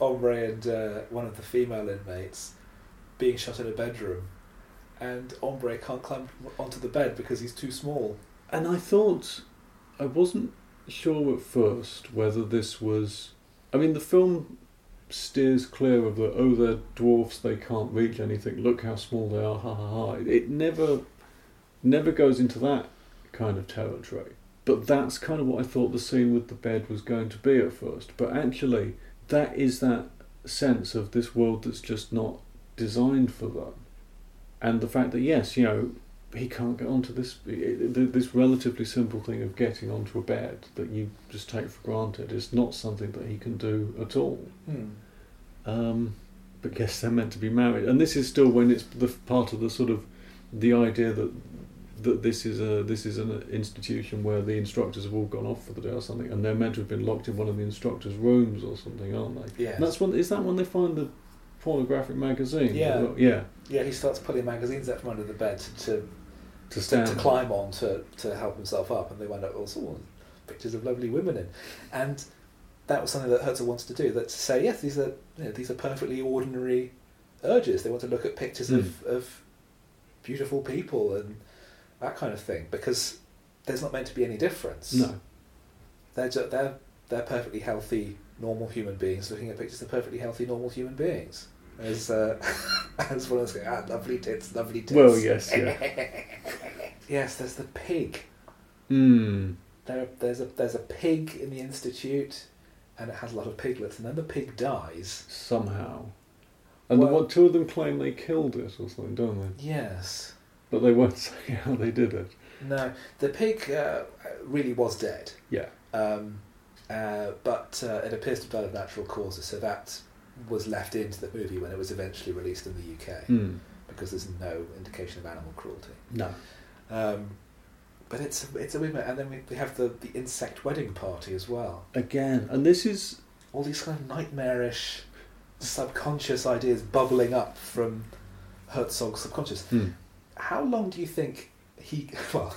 Speaker 2: Hombre and uh, one of the female inmates being shut in a bedroom, and Hombre can't climb onto the bed because he's too small.
Speaker 3: And I thought I wasn't sure at first whether this was. I mean, the film steers clear of the oh they're dwarfs they can't reach anything look how small they are ha ha ha. It never never goes into that kind of territory. But that's kind of what I thought the scene with the bed was going to be at first. But actually that is that sense of this world that's just not designed for them. And the fact that yes you know he can't get onto this this relatively simple thing of getting onto a bed that you just take for granted is not something that he can do at all.
Speaker 2: Hmm.
Speaker 3: Um, but yes, they're meant to be married, and this is still when it's the part of the sort of the idea that that this is a this is an institution where the instructors have all gone off for the day or something, and they're meant to have been locked in one of the instructors' rooms or something, aren't they?
Speaker 2: Yes.
Speaker 3: And that's when is that when they find the pornographic magazine?
Speaker 2: Yeah.
Speaker 3: yeah.
Speaker 2: Yeah, he starts pulling magazines out from under the bed to, to,
Speaker 3: stand
Speaker 2: to climb on to, to help himself up, and they wind up all sorts of pictures of lovely women in. And that was something that Herzog wanted to do, that to say, yes, these are you know, these are perfectly ordinary urges. They want to look at pictures of, of beautiful people and that kind of thing, because there's not meant to be any difference.
Speaker 3: No.
Speaker 2: They're, ju- they're, they're perfectly healthy, normal human beings looking at pictures of perfectly healthy, normal human beings. As, uh, <laughs> as one of us going, ah, lovely tits, lovely tits.
Speaker 3: Well, yes, yeah. <laughs>
Speaker 2: yes, there's the pig.
Speaker 3: Hmm.
Speaker 2: There, there's a there's a pig in the institute, and it has a lot of piglets, and then the pig dies.
Speaker 3: somehow. And the
Speaker 2: Well-
Speaker 3: one, two of them claim they killed it or something, don't they?
Speaker 2: Yes.
Speaker 3: But they won't <laughs> say how they did it.
Speaker 2: No, the pig uh, really was dead,
Speaker 3: Yeah.
Speaker 2: um, uh, but uh, it appears to have died of natural causes. So that was left into the movie when it was eventually released in the UK
Speaker 3: Hmm.
Speaker 2: because there's no indication of animal cruelty.
Speaker 3: No.
Speaker 2: Um, But it's it's a weird, and then we, we have the the insect wedding party as well.
Speaker 3: Again, and this is
Speaker 2: All these kind of nightmarish, subconscious ideas bubbling up from Herzog's subconscious.
Speaker 3: hmm,
Speaker 2: How long do you think he? <laughs> Well,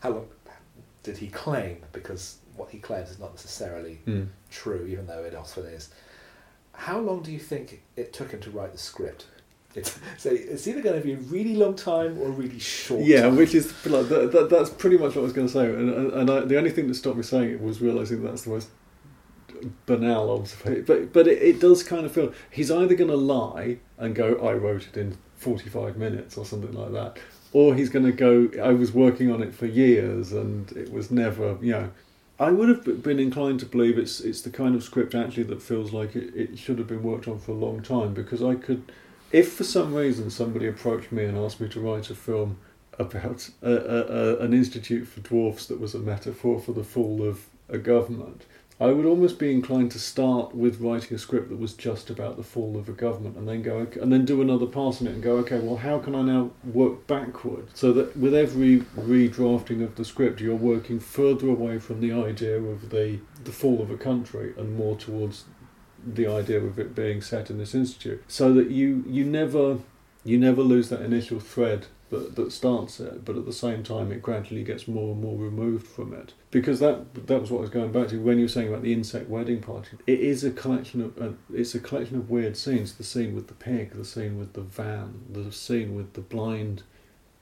Speaker 2: how long did he claim? Because what he claims is not necessarily
Speaker 3: hmm.
Speaker 2: true, even though it often is. How long do you think it took him to write the script? It's, so it's either going to be a really long time or a really short.
Speaker 3: Yeah,
Speaker 2: time.
Speaker 3: which is like that, that, that's pretty much what I was going to say, and, and, I, the only thing that stopped me saying it was realizing that's the most banal observation. But but it, it does kind of feel he's either going to lie and go, "I wrote it in forty-five minutes" or something like that, or he's going to go, "I was working on it for years and it was never," you know. I would have been inclined to believe it's it's the kind of script actually that feels like it, it should have been worked on for a long time because I could, if for some reason somebody approached me and asked me to write a film about a, a, a, an institute for dwarfs that was a metaphor for the fall of a government, I would almost be inclined to start with writing a script that was just about the fall of a government, and then go and then do another pass on it and go, okay, well, how can I now work backward? So that with every redrafting of the script, you're working further away from the idea of the the fall of a country and more towards the idea of it being set in this institute, so that you you never you never lose that initial thread that, that starts it, but at the same time it gradually gets more and more removed from it. Because that that was what I was going back to when you were saying about the insect wedding party. It is a collection of uh, it's a collection of weird scenes. The scene with the pig, the scene with the van, the scene with the blind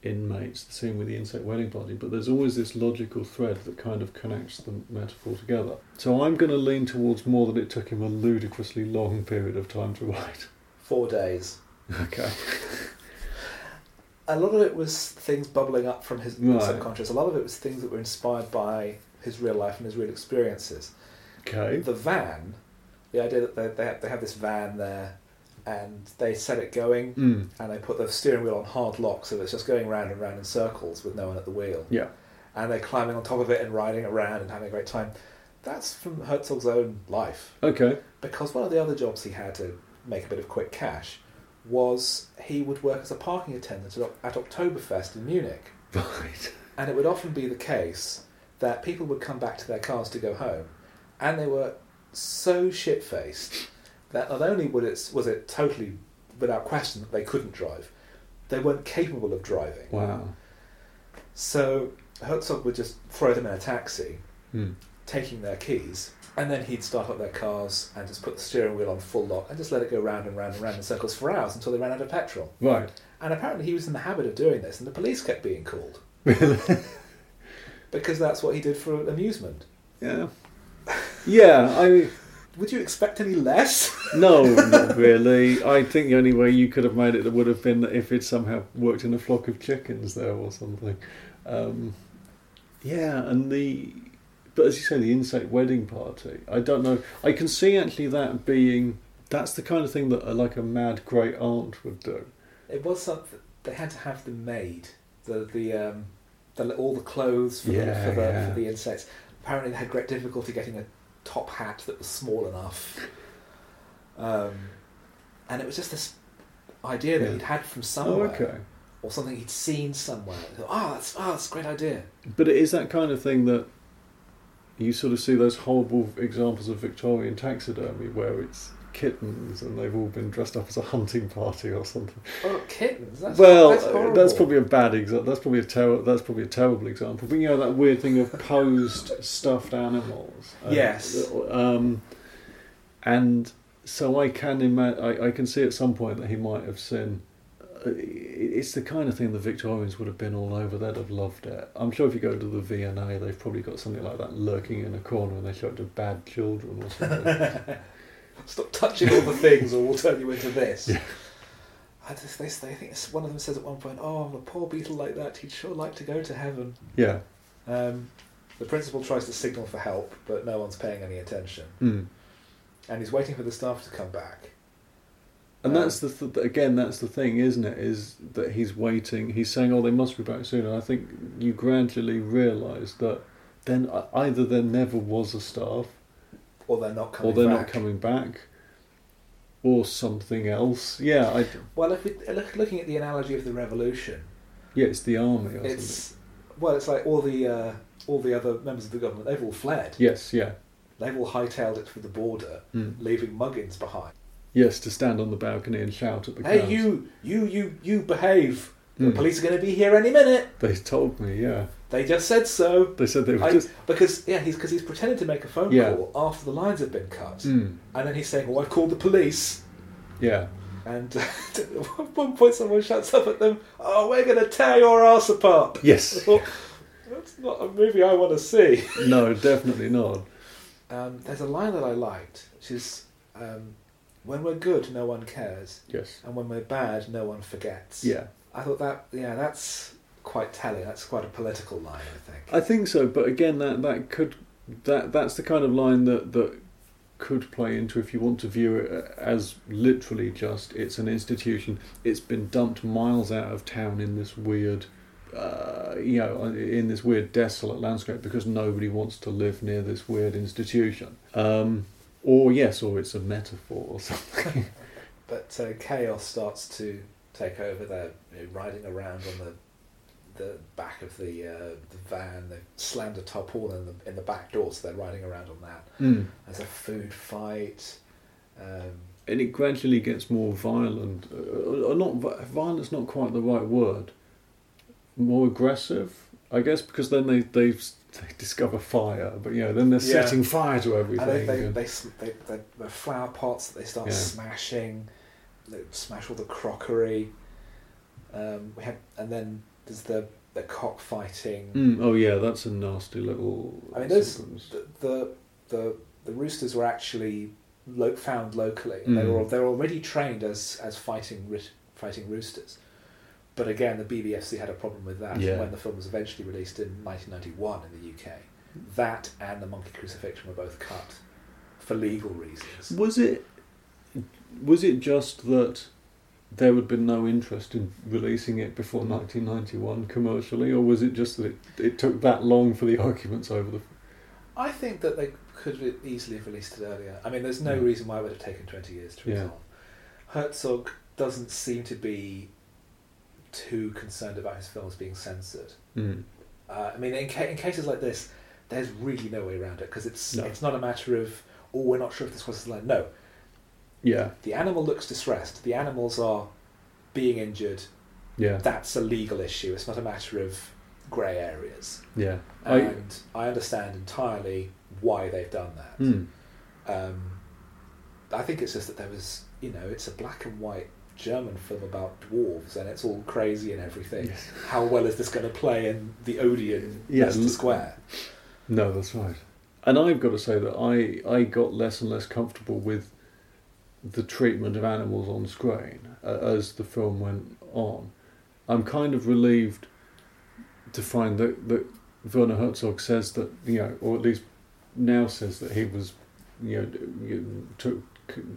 Speaker 3: inmates, the same with the insect wedding party. But there's always this logical thread that kind of connects the metaphor together. So I'm going to lean towards more that it took him a ludicrously long period of time to write.
Speaker 2: Four days.
Speaker 3: Okay.
Speaker 2: A lot of it was things bubbling up from his
Speaker 3: Right.
Speaker 2: subconscious. A lot of it was things that were inspired by his real life and his real experiences.
Speaker 3: Okay.
Speaker 2: The van, the idea that they, they, have, they have this van there and they set it going
Speaker 3: Mm.
Speaker 2: and they put the steering wheel on hard lock so it's just going round and round in circles with no one at the wheel.
Speaker 3: Yeah.
Speaker 2: And they're climbing on top of it and riding around and having a great time. That's from Herzog's own life.
Speaker 3: Okay.
Speaker 2: Because one of the other jobs he had to make a bit of quick cash was he would work as a parking attendant at, at Oktoberfest in Munich. <laughs>
Speaker 3: Right.
Speaker 2: And it would often be the case that people would come back to their cars to go home, and they were so shit faced that not only would it, was it totally without question that they couldn't drive, they weren't capable of driving.
Speaker 3: Wow.
Speaker 2: So Herzog would just throw them in a taxi,
Speaker 3: Hmm.
Speaker 2: taking their keys, and then he'd start up their cars and just put the steering wheel on full lock and just let it go round and round and round in circles for hours until they ran out of petrol.
Speaker 3: Right.
Speaker 2: And apparently he was in the habit of doing this, and the police kept being called <laughs> because that's what he did for amusement.
Speaker 3: Yeah. Yeah, I
Speaker 2: Would you expect any less?
Speaker 3: no, not <laughs> really. I think the only way you could have made it would have been that if it somehow worked in a flock of chickens there or something. Um, yeah, and the but as you say, the insect wedding party. I don't know. I can see actually that being that's the kind of thing that uh, like a mad great aunt would do.
Speaker 2: It was something they had to have them made. The the um, the all the clothes for,
Speaker 3: Yeah,
Speaker 2: the, for, the,
Speaker 3: yeah.
Speaker 2: for the insects. Apparently, they had great difficulty getting a top hat that was small enough. Um, and it was just this idea that
Speaker 3: Yeah.
Speaker 2: he'd had from
Speaker 3: Oh,
Speaker 2: somewhere,
Speaker 3: okay.
Speaker 2: or something he'd seen somewhere. Oh, that's oh, that's a great idea.
Speaker 3: But it is that kind of thing that you sort of see those horrible examples of Victorian taxidermy where it's kittens and they've all been dressed up as a hunting party or something.
Speaker 2: Oh, kittens. That's,
Speaker 3: well,
Speaker 2: that's,
Speaker 3: uh, that's probably a bad example. That's probably a ter- That's probably a terrible example. But you know that weird thing of posed stuffed animals. Uh,
Speaker 2: Yes.
Speaker 3: Um, and so I can imagine. I, I can see at some point that he might have seen. uh, It's the kind of thing the Victorians would have been all over. They'd have loved it. I'm sure if you go to the V&A, they've probably got something like that lurking in a corner, and they show it to bad children or something. <laughs>
Speaker 2: Stop touching all the things, or we'll turn you into this.
Speaker 3: Yeah.
Speaker 2: I just, they, they think one of them says at one point, "Oh, a poor beetle like that, he'd sure like to go to heaven."
Speaker 3: yeah.
Speaker 2: Um, the principal tries to signal for help, but no one's paying any attention,
Speaker 3: Mm.
Speaker 2: and he's waiting for the staff to come back.
Speaker 3: And
Speaker 2: Um,
Speaker 3: that's the th- again, that's the thing, isn't it? Is that he's waiting? He's saying, "Oh, they must be back soon." And I think you gradually realise that then uh, either there never was a staff,
Speaker 2: Or they're not coming
Speaker 3: or they're
Speaker 2: back.
Speaker 3: not coming back, or something else. Yeah, I,
Speaker 2: Well, if we look, looking at the analogy of the revolution,
Speaker 3: yeah, it's the army. Or
Speaker 2: it's well, it's like all the uh, all the other members of the government. They've all fled.
Speaker 3: Yes, yeah.
Speaker 2: They've all hightailed it for the border,
Speaker 3: Mm.
Speaker 2: leaving Muggins behind.
Speaker 3: Yes, to stand on the balcony and shout at the
Speaker 2: Hey,
Speaker 3: crowds.
Speaker 2: you, you, you, you behave. The
Speaker 3: Mm.
Speaker 2: police are going to be here any minute.
Speaker 3: They told me, yeah.
Speaker 2: They just said so.
Speaker 3: They said they were
Speaker 2: I-
Speaker 3: just.
Speaker 2: because yeah, he's because he's pretending to make a phone
Speaker 3: Yeah.
Speaker 2: call after the lines have been cut,
Speaker 3: Mm,
Speaker 2: and then he's saying, "Oh, I've called the police."
Speaker 3: yeah.
Speaker 2: And at <laughs> one point, someone shouts up at them, "Oh, we're going to tear your ass apart."
Speaker 3: Yes. <laughs>
Speaker 2: thought, that's not a movie I want to see.
Speaker 3: no, definitely not.
Speaker 2: Um, there's a line that I liked, which is, um, "When we're good, no one cares,
Speaker 3: Yes.
Speaker 2: and when we're bad, no one forgets."
Speaker 3: Yeah.
Speaker 2: I thought that, yeah, that's quite telling. That's quite a political line, I think.
Speaker 3: I think so, but again, that that could that that's the kind of line that that could play into if you want to view it as literally just it's an institution. It's been dumped miles out of town in this weird, uh, you know, in this weird desolate landscape because nobody wants to live near this weird institution. Um, or yes, or it's a metaphor or something. <laughs>
Speaker 2: But uh, chaos starts to take over. They're you know, riding around on the the back of the uh, the van. They've slammed a tarpaulin in the, in the back door, so they're riding around on that.
Speaker 3: mm.
Speaker 2: There's a food fight. Um,
Speaker 3: and it gradually gets more violent. Uh, or not violent's not quite the right word. More aggressive, I guess, because then they they, they discover fire, but you know, then they're
Speaker 2: Yeah.
Speaker 3: setting fire to everything.
Speaker 2: and they, they,
Speaker 3: and-
Speaker 2: they, they, they, the flower pots that they start
Speaker 3: Yeah.
Speaker 2: smashing. They smash all the crockery. Um, we had, and then there's the the cockfighting.
Speaker 3: Mm, oh yeah, that's a nasty little.
Speaker 2: I mean, those- the the the, the roosters were actually lo- found locally. They
Speaker 3: Mm.
Speaker 2: were they're already trained as as fighting fighting roosters. But again, the BBFC had a problem with that
Speaker 3: Yeah.
Speaker 2: when the film was eventually released in 1991 in the UK. That and the monkey crucifixion were both cut for legal reasons.
Speaker 3: Was it? Was it just that there had been no interest in releasing it before 1991 commercially, or was it just that it, it took that long for the arguments over the?
Speaker 2: I think that they could have easily have released it earlier. I mean, there's no
Speaker 3: Yeah.
Speaker 2: reason why it would have taken 20 years to
Speaker 3: Yeah.
Speaker 2: resolve. Herzog doesn't seem to be too concerned about his films being censored.
Speaker 3: Mm.
Speaker 2: Uh, I mean, in, ca- in cases like this, there's really no way around it because it's
Speaker 3: No.
Speaker 2: it's not a matter of oh we're not sure if this was the line. No,
Speaker 3: Yeah,
Speaker 2: the animal looks distressed. The animals are being injured.
Speaker 3: yeah,
Speaker 2: That's a legal issue. It's not a matter of grey areas.
Speaker 3: yeah. I,
Speaker 2: And I, understand entirely why they've done that.
Speaker 3: mm.
Speaker 2: Um, I think it's just that there was, you know, it's a black and white German film about dwarves and it's all crazy and everything.
Speaker 3: Yes.
Speaker 2: How well is this going to play in the Odeon
Speaker 3: Yeah,
Speaker 2: Leicester Square?
Speaker 3: No, that's right. And I've got to say that I, I got less and less comfortable with the treatment of animals on screen uh, as the film went on. I'm kind of relieved to find that, that Werner Herzog says that, you know, or at least now says that he was, you know, took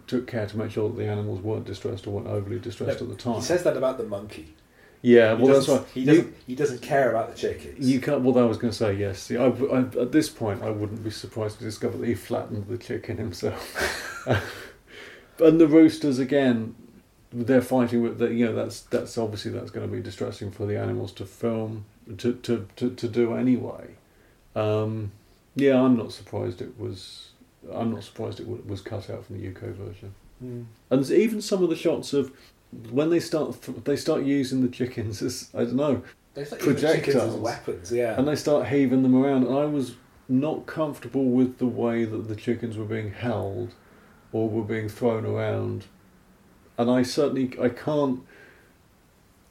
Speaker 3: took care to make sure that the animals weren't distressed or weren't overly distressed
Speaker 2: No,
Speaker 3: at the time.
Speaker 2: He says that about the monkey.
Speaker 3: yeah,
Speaker 2: He
Speaker 3: well, that's right.
Speaker 2: He doesn't. He doesn't care about the chickens.
Speaker 3: You can't. Well, I was going to say yes. See, I, I, at this point, I wouldn't be surprised to discover that he flattened the chicken himself. <laughs> and the roosters again, they're fighting with that. You know, that's that's obviously that's going to be distressing for the animals to film to to to, to do anyway. Um, yeah, I'm not surprised it was. I'm not surprised it wa- was cut out from the UK version.
Speaker 2: Mm.
Speaker 3: And there's even some of the shots of when they start they start using the chickens as I don't know
Speaker 2: They start the as
Speaker 3: Projectiles.
Speaker 2: weapons. Yeah.
Speaker 3: and they start heaving them around. And I was not comfortable with the way that the chickens were being held or were being thrown around. And I certainly I can't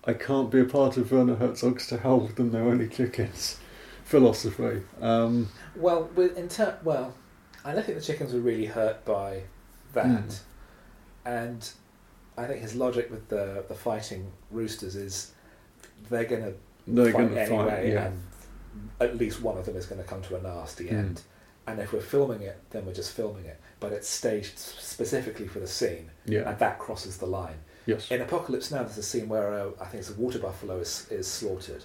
Speaker 3: I can't be a part of Werner Herzog's to hell with them they're only chickens <laughs> philosophy. Um,
Speaker 2: Well, with in ter- well, I don't think the chickens were really hurt by that,
Speaker 3: Mm.
Speaker 2: and I think his logic with the the fighting roosters is they're going to
Speaker 3: they're
Speaker 2: fight
Speaker 3: to
Speaker 2: anyway,
Speaker 3: fight. Yeah.
Speaker 2: and at least one of them is going to come to a nasty
Speaker 3: Mm.
Speaker 2: end. And if we're filming it, then we're just filming it. But it's staged specifically for the scene,
Speaker 3: yeah.
Speaker 2: and that crosses the line.
Speaker 3: Yes.
Speaker 2: In Apocalypse Now, there's a scene where uh, I think it's a water buffalo is, is slaughtered.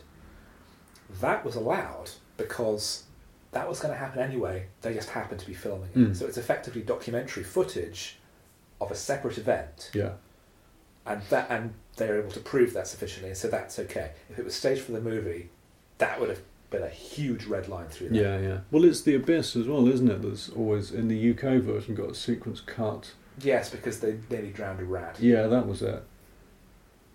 Speaker 2: That was allowed because that was going to happen anyway. They just happened to be filming it.
Speaker 3: Mm.
Speaker 2: So it's effectively documentary footage of a separate event,
Speaker 3: Yeah.
Speaker 2: and that and they're able to prove that sufficiently, and so that's okay. If it was staged for the movie, that would have been a huge red line through that.
Speaker 3: Yeah, yeah. Well, it's the abyss as well, isn't it? That's always in the UK version got a sequence cut.
Speaker 2: Yes, because they nearly drowned a rat.
Speaker 3: Yeah, that was it.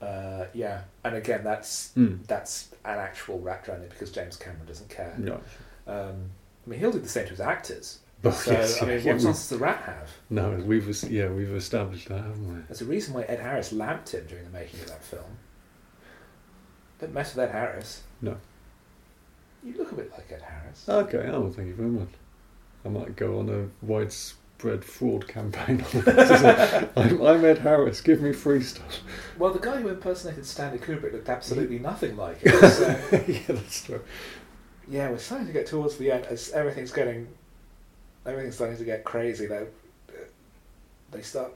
Speaker 2: Uh, yeah, and again, that's
Speaker 3: Mm.
Speaker 2: that's an actual rat drowning because James Cameron doesn't care.
Speaker 3: No.
Speaker 2: Um, I mean, he'll do the same to his actors.
Speaker 3: Oh,
Speaker 2: So,
Speaker 3: yes,
Speaker 2: I mean,
Speaker 3: yeah,
Speaker 2: what
Speaker 3: we-
Speaker 2: chance does the rat have?
Speaker 3: No, we've yeah we've established that, haven't we?
Speaker 2: There's a reason why Ed Harris lamped him during the making of that film. Don't mess with Ed Harris.
Speaker 3: No.
Speaker 2: You look a bit like Ed Harris.
Speaker 3: Okay, oh, thank you very much. I might go on a widespread fraud campaign. on it. <laughs> I'm, I'm Ed Harris. Give me free stuff.
Speaker 2: Well, the guy who impersonated Stanley Kubrick looked absolutely nothing like <laughs> him. So,
Speaker 3: yeah, that's true.
Speaker 2: yeah, we're starting to get towards the end as everything's getting, everything's starting to get crazy. They, they start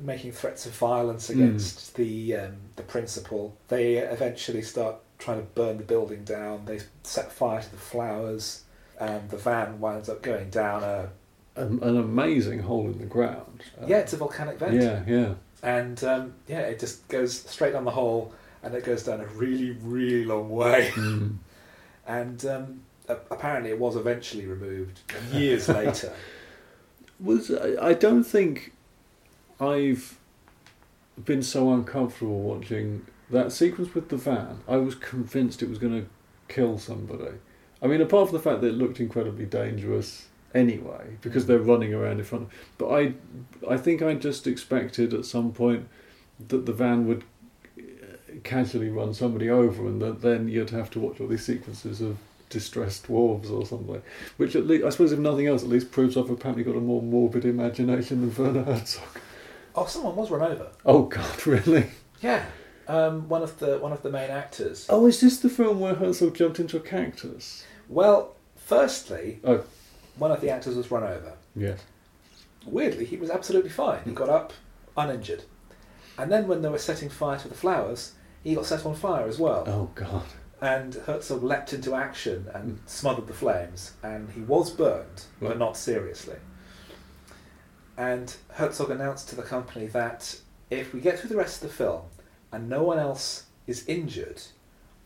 Speaker 2: making threats of violence
Speaker 3: Mm.
Speaker 2: against the um, the principal. They eventually start trying to burn the building down. They set fire to the flowers, and the van winds up going down a.
Speaker 3: An, an amazing hole in the ground. Uh,
Speaker 2: Yeah, it's a volcanic vent.
Speaker 3: yeah, yeah.
Speaker 2: and um, yeah, it just goes straight down the hole, and it goes down a really, really long way.
Speaker 3: Mm. <laughs>
Speaker 2: And um, apparently, it was eventually removed years <laughs> later.
Speaker 3: was I don't think I've been so uncomfortable watching that sequence with the van. I was convinced it was going to kill somebody. I mean, apart from the fact that it looked incredibly dangerous anyway, because
Speaker 2: Mm.
Speaker 3: they're running around in front of. But I, I think I just expected at some point that the van would uh, casually run somebody over, and that then you'd have to watch all these sequences of distressed dwarves or something. Which at least, I suppose, if nothing else, at least proves I've apparently got a more morbid imagination than Werner Herzog.
Speaker 2: Oh, someone was run over.
Speaker 3: Oh God, <laughs> really?
Speaker 2: Yeah, um, one of the one of the main actors.
Speaker 3: Oh, is this the film where Herzog jumped into a cactus?
Speaker 2: Well, firstly,
Speaker 3: Oh.
Speaker 2: one of the actors was run over.
Speaker 3: Yes.
Speaker 2: Weirdly, he was absolutely fine. He got up, uninjured. And then, when they were setting fire to the flowers, he got set on fire as well.
Speaker 3: Oh God.
Speaker 2: And Herzog leapt into action and smothered the flames, and he was burned, but not seriously. And Herzog announced to the company that if we get through the rest of the film and no one else is injured,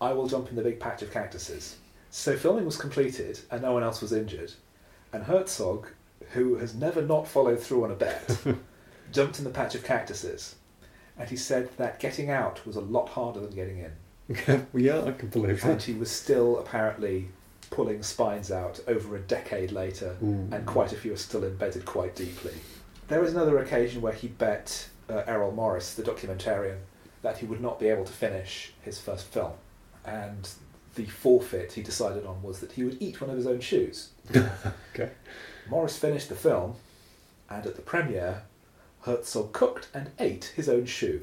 Speaker 2: I will jump in the big patch of cactuses. So filming was completed and no one else was injured, and Herzog, who has never not followed through on a bet, <laughs> jumped in the patch of cactuses. And he said that getting out was a lot harder than getting in. <laughs>
Speaker 3: yeah, I can believe
Speaker 2: And he was still apparently pulling spines out over a decade later,
Speaker 3: Ooh.
Speaker 2: and quite a few are still embedded quite deeply. There was another occasion where he bet uh, Errol Morris, the documentarian, that he would not be able to finish his first film. And the forfeit he decided on was that he would eat one of his own shoes. <laughs>
Speaker 3: Okay.
Speaker 2: Morris finished the film, and at the premiere, Herzog cooked and ate his own shoe.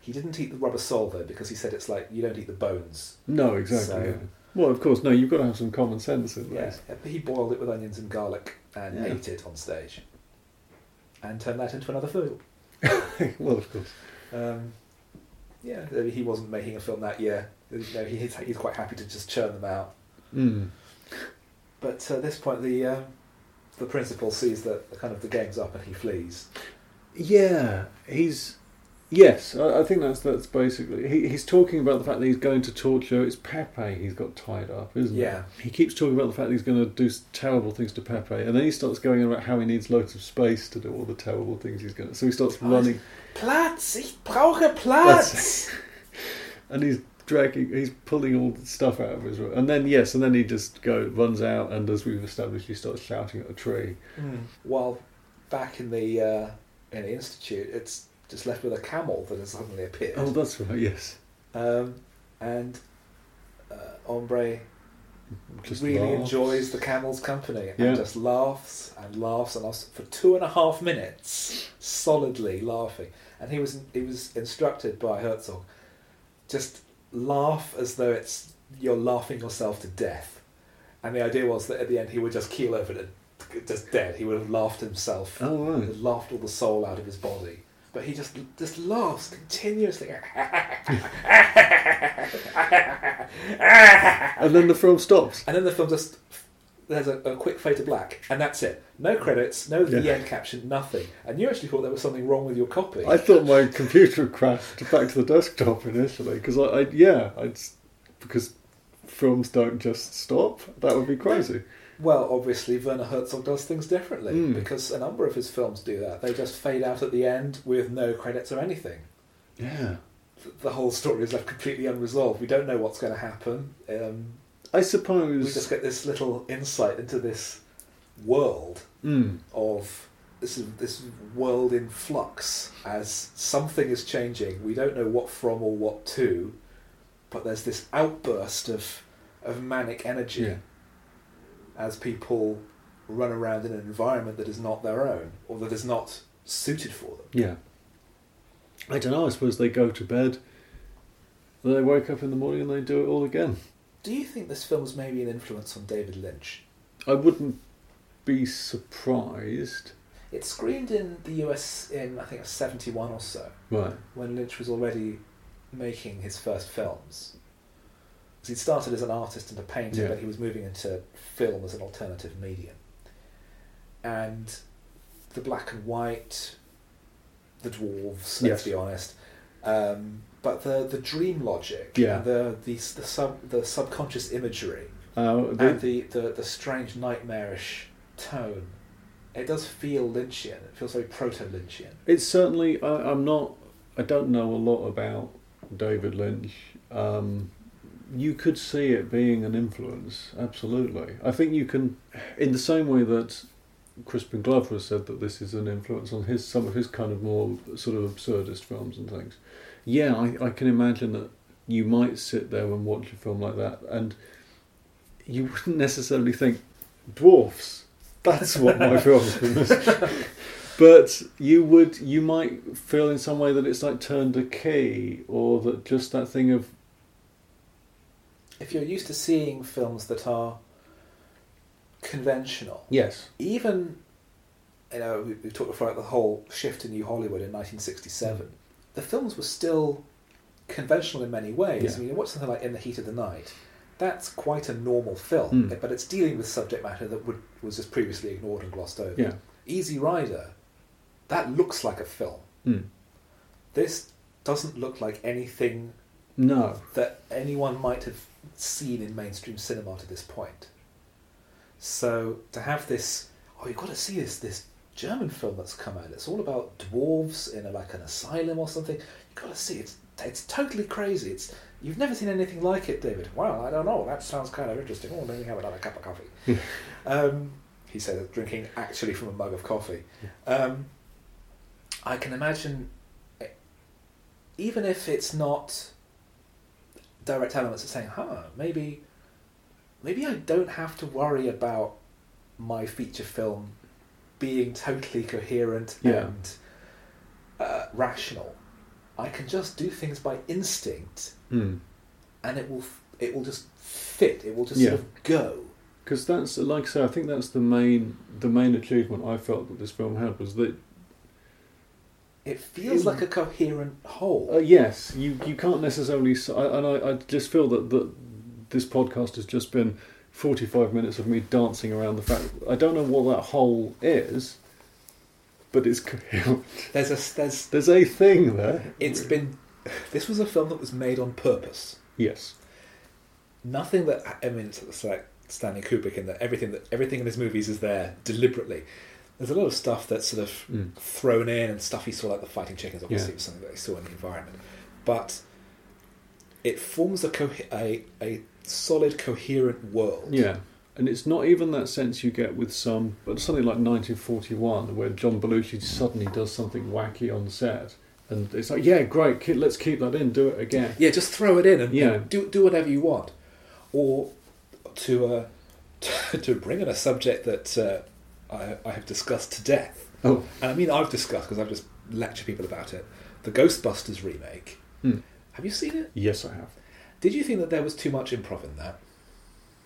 Speaker 2: He didn't eat the rubber sole though, because he said it's like you don't eat the bones.
Speaker 3: No, exactly.
Speaker 2: So-
Speaker 3: yeah. Well, of course, no. You've got to have some common sense in
Speaker 2: Yeah,
Speaker 3: this.
Speaker 2: but he boiled it with onions and garlic and
Speaker 3: Yeah.
Speaker 2: ate it on stage, and turned that into another film. <laughs>
Speaker 3: well, of course.
Speaker 2: Um, yeah, he wasn't making a film that year. You know, he, he's, he's quite happy to just churn them out.
Speaker 3: Mm.
Speaker 2: But at this point, the um, the principal sees that the kind of the game's up and he flees.
Speaker 3: Yeah, he's. Yes, I, I think that's that's basically. He, he's talking about the fact that he's going to torture. It's Pepe he's got tied up, isn't
Speaker 2: Yeah.
Speaker 3: it? He keeps talking about the fact that he's going to do terrible things to Pepe, and then he starts going about how he needs loads of space to do all the terrible things he's going to. So he starts
Speaker 2: Oh,
Speaker 3: running,
Speaker 2: Platz, ich brauche Platz. <laughs>
Speaker 3: and he's dragging, he's pulling all the stuff out of his. And then yes, and then he just go runs out, and as we've established, he starts shouting at a tree.
Speaker 2: Mm. While back in the uh, in the institute, it's just left with a camel that has suddenly appeared.
Speaker 3: Oh, that's right. Yes,
Speaker 2: Um, and uh, Hombre
Speaker 3: just
Speaker 2: really
Speaker 3: laughs.
Speaker 2: enjoys the camel's company and
Speaker 3: Yeah.
Speaker 2: just laughs and laughs and laughs for two and a half minutes, solidly laughing. And he was he was instructed by Herzog, just laugh as though it's you're laughing yourself to death. And the idea was that at the end he would just keel over and just dead. He would have laughed himself,
Speaker 3: Oh
Speaker 2: He
Speaker 3: right.
Speaker 2: would have laughed all the soul out of his body. But he just just laughs continuously.
Speaker 3: And then the film stops.
Speaker 2: And then the film just there's a, a quick fade to black, and that's it. No credits, no the
Speaker 3: Yeah.
Speaker 2: end caption, nothing. And you actually thought there was something wrong with your copy.
Speaker 3: I thought my computer had crashed back to the desktop initially because I, I yeah, I'd, because films don't just stop. That would be crazy.
Speaker 2: Well, obviously, Werner Herzog does things differently
Speaker 3: Mm.
Speaker 2: because a number of his films do that. They just fade out at the end with no credits or anything.
Speaker 3: Yeah.
Speaker 2: Th- The whole story is left completely unresolved. We don't know what's going to happen. Um,
Speaker 3: I suppose.
Speaker 2: we just get this little insight into this world
Speaker 3: Mm.
Speaker 2: of this this world in flux as something is changing. We don't know what from or what to, but there's this outburst of of manic energy
Speaker 3: Yeah.
Speaker 2: As people run around in an environment that is not their own or that is not suited for them.
Speaker 3: Yeah. I don't know. I suppose they go to bed. They wake up in the morning and they do it all again.
Speaker 2: Do you think this film was maybe an influence on David Lynch?
Speaker 3: I wouldn't be surprised.
Speaker 2: It screened in the US in I think 71 or so.
Speaker 3: Right.
Speaker 2: when Lynch was already making his first films. 'Cause He'd started as an artist and a painter,
Speaker 3: Yeah.
Speaker 2: but he was moving into film as an alternative medium. And the black and white, the dwarves, let's
Speaker 3: Yes.
Speaker 2: be honest, um, but the the dream logic,
Speaker 3: Yeah.
Speaker 2: the the the sub the subconscious imagery,
Speaker 3: Uh, the-
Speaker 2: and the, the the strange nightmarish tone. It does feel Lynchian. It feels very proto-Lynchian.
Speaker 3: It's certainly. I, I'm not. I don't know a lot about David Lynch. Um, you could see it being an influence. Absolutely. I think you can, in the same way that Crispin Glover has said that this is an influence on his some of his kind of more sort of absurdist films and things. Yeah, I, I can imagine that you might sit there and watch a film like that, and you wouldn't necessarily think dwarfs. That's what my <laughs> film is. But you would, you might feel in some way that it's like turned a key, or that just that thing of
Speaker 2: if you're used to seeing films that are conventional,
Speaker 3: yes,
Speaker 2: even you know we- we've talked about the whole shift to New Hollywood in 1967. The films were still conventional in many ways.
Speaker 3: Yeah.
Speaker 2: I mean, you watch something like In the Heat of the Night. That's quite a normal film,
Speaker 3: Mm.
Speaker 2: but it's dealing with subject matter that would, was just previously ignored and glossed over.
Speaker 3: yeah,
Speaker 2: Easy Rider, that looks like a film.
Speaker 3: mm.
Speaker 2: This doesn't look like anything
Speaker 3: no,
Speaker 2: that anyone might have seen in mainstream cinema to this point. So to have this, oh, you've got to see this this German film that's come out. It's all about dwarves in a, like an asylum or something. You've got to see it. It's it's totally crazy. It's you've never seen anything like it, David. Well, I don't know. That sounds kind of interesting. Oh, let me have another cup of coffee. <laughs> um, he said, drinking actually from a mug of coffee. Um, I can imagine, eh, even if it's not direct elements of saying, huh, maybe, maybe I don't have to worry about my feature film being totally coherent
Speaker 3: Yeah.
Speaker 2: and uh, rational. I can just do things by instinct,
Speaker 3: mm.
Speaker 2: and it will it will just fit. It will just
Speaker 3: Yeah.
Speaker 2: sort of go.
Speaker 3: because that's like I say, I think that's the main the main achievement I felt that this film had was that
Speaker 2: It feels like a coherent whole.
Speaker 3: uh, yes, you you can't necessarily, and I, I just feel that that this podcast has just been forty five minutes of me dancing around the fact I don't know what that whole is, but it's <laughs> coherent.
Speaker 2: There's a there's
Speaker 3: There's a thing there.
Speaker 2: it's been. This was a film that was made on purpose.
Speaker 3: Yes.
Speaker 2: nothing that I mean it's, like Stanley Kubrick in that everything that everything in his movies is there deliberately. There's a lot of stuff that's sort of
Speaker 3: Mm.
Speaker 2: thrown in and stuff he saw like the fighting chickens obviously
Speaker 3: Yeah.
Speaker 2: was something that he saw in the environment, but it forms a co- a a solid coherent world.
Speaker 3: Yeah, and it's not even that sense you get with some, but something like 1941, where John Belushi suddenly does something wacky on set, and it's like, yeah, great, let's keep that in, do it again.
Speaker 2: Yeah, just throw it in and,
Speaker 3: Yeah.
Speaker 2: do do whatever you want, or to uh, <laughs> to bring in a subject that uh, I, I have discussed to death.
Speaker 3: Oh,
Speaker 2: And I mean, I've discussed because I've just lectured people about it. The Ghostbusters remake.
Speaker 3: Hmm.
Speaker 2: Have you seen it?
Speaker 3: yes, I have.
Speaker 2: Did you think that there was too much improv in that?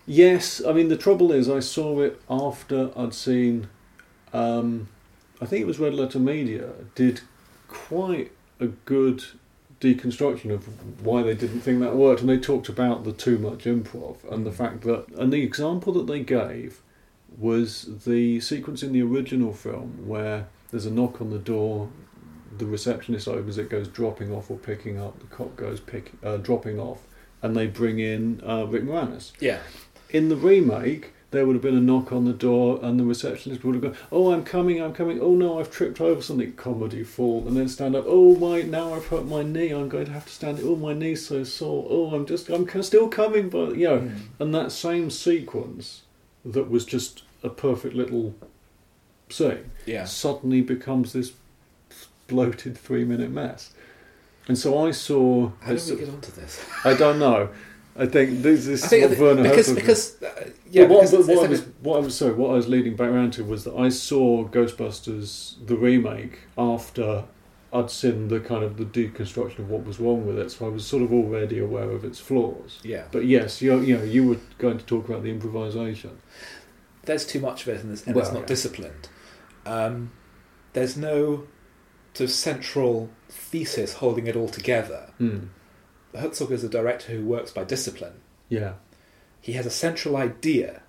Speaker 3: Yes, I mean the trouble is I saw it after I'd seen, um, I think it was Red Letter Media did quite a good deconstruction of why they didn't think that worked, and they talked about the too much improv and the fact that, and the example that they gave was the sequence in the original film where there's a knock on the door, the receptionist opens it, goes dropping off or picking up, the cop goes pick, uh, dropping off, and they bring in uh, Rick Moranis.
Speaker 2: Yeah.
Speaker 3: In the remake, there would have been a knock on the door, and the receptionist would have gone, "Oh, I'm coming, I'm coming. Oh no, I've tripped over something." Comedy fall, and then stand up. Oh my, now I've hurt my knee. I'm going to have to stand. Oh, my knee's so sore. Oh, I'm just, I'm still coming, but you know,
Speaker 2: Mm.
Speaker 3: and that same sequence that was just a perfect little scene
Speaker 2: Yeah.
Speaker 3: suddenly becomes this bloated three minute mess. And so I saw.
Speaker 2: How did we get onto this? <laughs>
Speaker 3: I don't know. I think this is
Speaker 2: I think
Speaker 3: what Werner
Speaker 2: because
Speaker 3: Herzog-
Speaker 2: because uh, yeah,
Speaker 3: what,
Speaker 2: because
Speaker 3: what,
Speaker 2: it's
Speaker 3: I was,
Speaker 2: a-
Speaker 3: what I was sorry, what I was leading back around to was that I saw Ghostbusters the remake after I'd seen the kind of the deconstruction of what was wrong with it, so I was sort of already aware of its flaws.
Speaker 2: yeah.
Speaker 3: But yes, you you know you were going to talk about the improvisation.
Speaker 2: there's too much of it and it's, and
Speaker 3: Well,
Speaker 2: it's not
Speaker 3: yeah.
Speaker 2: disciplined. Um, there's no sort of central thesis holding it all together.
Speaker 3: Mm.
Speaker 2: Herzog is a director who works by discipline.
Speaker 3: Yeah,
Speaker 2: He has a central idea.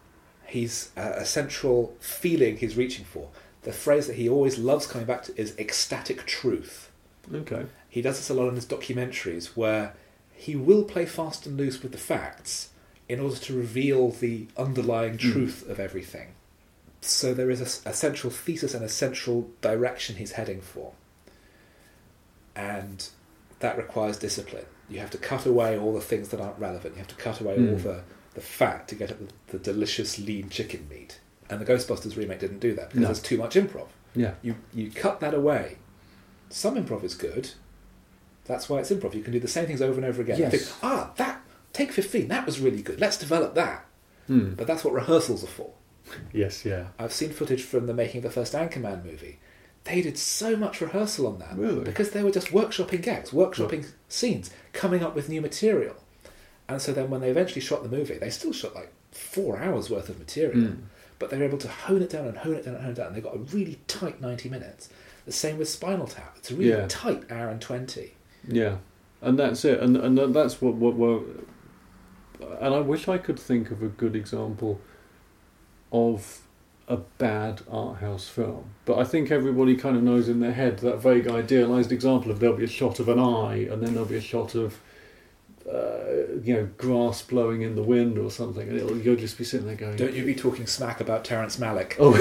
Speaker 2: He's a, a central feeling he's reaching for. The phrase that he always loves coming back to is ecstatic truth.
Speaker 3: okay,
Speaker 2: He does this a lot in his documentaries where he will play fast and loose with the facts in order to reveal the underlying
Speaker 3: Mm.
Speaker 2: truth of everything. So there is a, a central thesis and a central direction he's heading for. And that requires discipline. You have to cut away all the things that aren't relevant. You have to cut away all
Speaker 3: Mm.
Speaker 2: the, the fat to get at the, the delicious lean chicken meat. And the Ghostbusters remake didn't do that because
Speaker 3: No.
Speaker 2: there's too much improv.
Speaker 3: yeah,
Speaker 2: You you cut that away. Some improv is good. That's why it's improv. You can do the same things over and over again.
Speaker 3: Yes.
Speaker 2: think, ah, that take fifteen. That was really good. Let's develop that.
Speaker 3: Hmm.
Speaker 2: But that's what rehearsals are for.
Speaker 3: yes, yeah,
Speaker 2: I've seen footage from the making of the first Anchorman movie. They did so much rehearsal on that
Speaker 3: Really?
Speaker 2: because they were just workshopping gags, workshopping scenes, coming up with new material. And so then when they eventually shot the movie, they still shot like four hours worth of material
Speaker 3: Mm.
Speaker 2: But they're able to hone it down and hone it down and hone it down. And they've got a really tight 90 minutes. The same with Spinal Tap. It's a really
Speaker 3: Yeah.
Speaker 2: tight hour and 20.
Speaker 3: yeah, and that's it, and and that's what what. what and I wish I could think of a good example of a bad art house film. But I think everybody kind of knows in their head that vague idealized example of there'll be a shot of an eye and then there'll be a shot of uh, you know grass blowing in the wind or something, and it'll, you'll just be sitting there going,
Speaker 2: Don't you be talking smack about Terrence Malick.
Speaker 3: "Oh,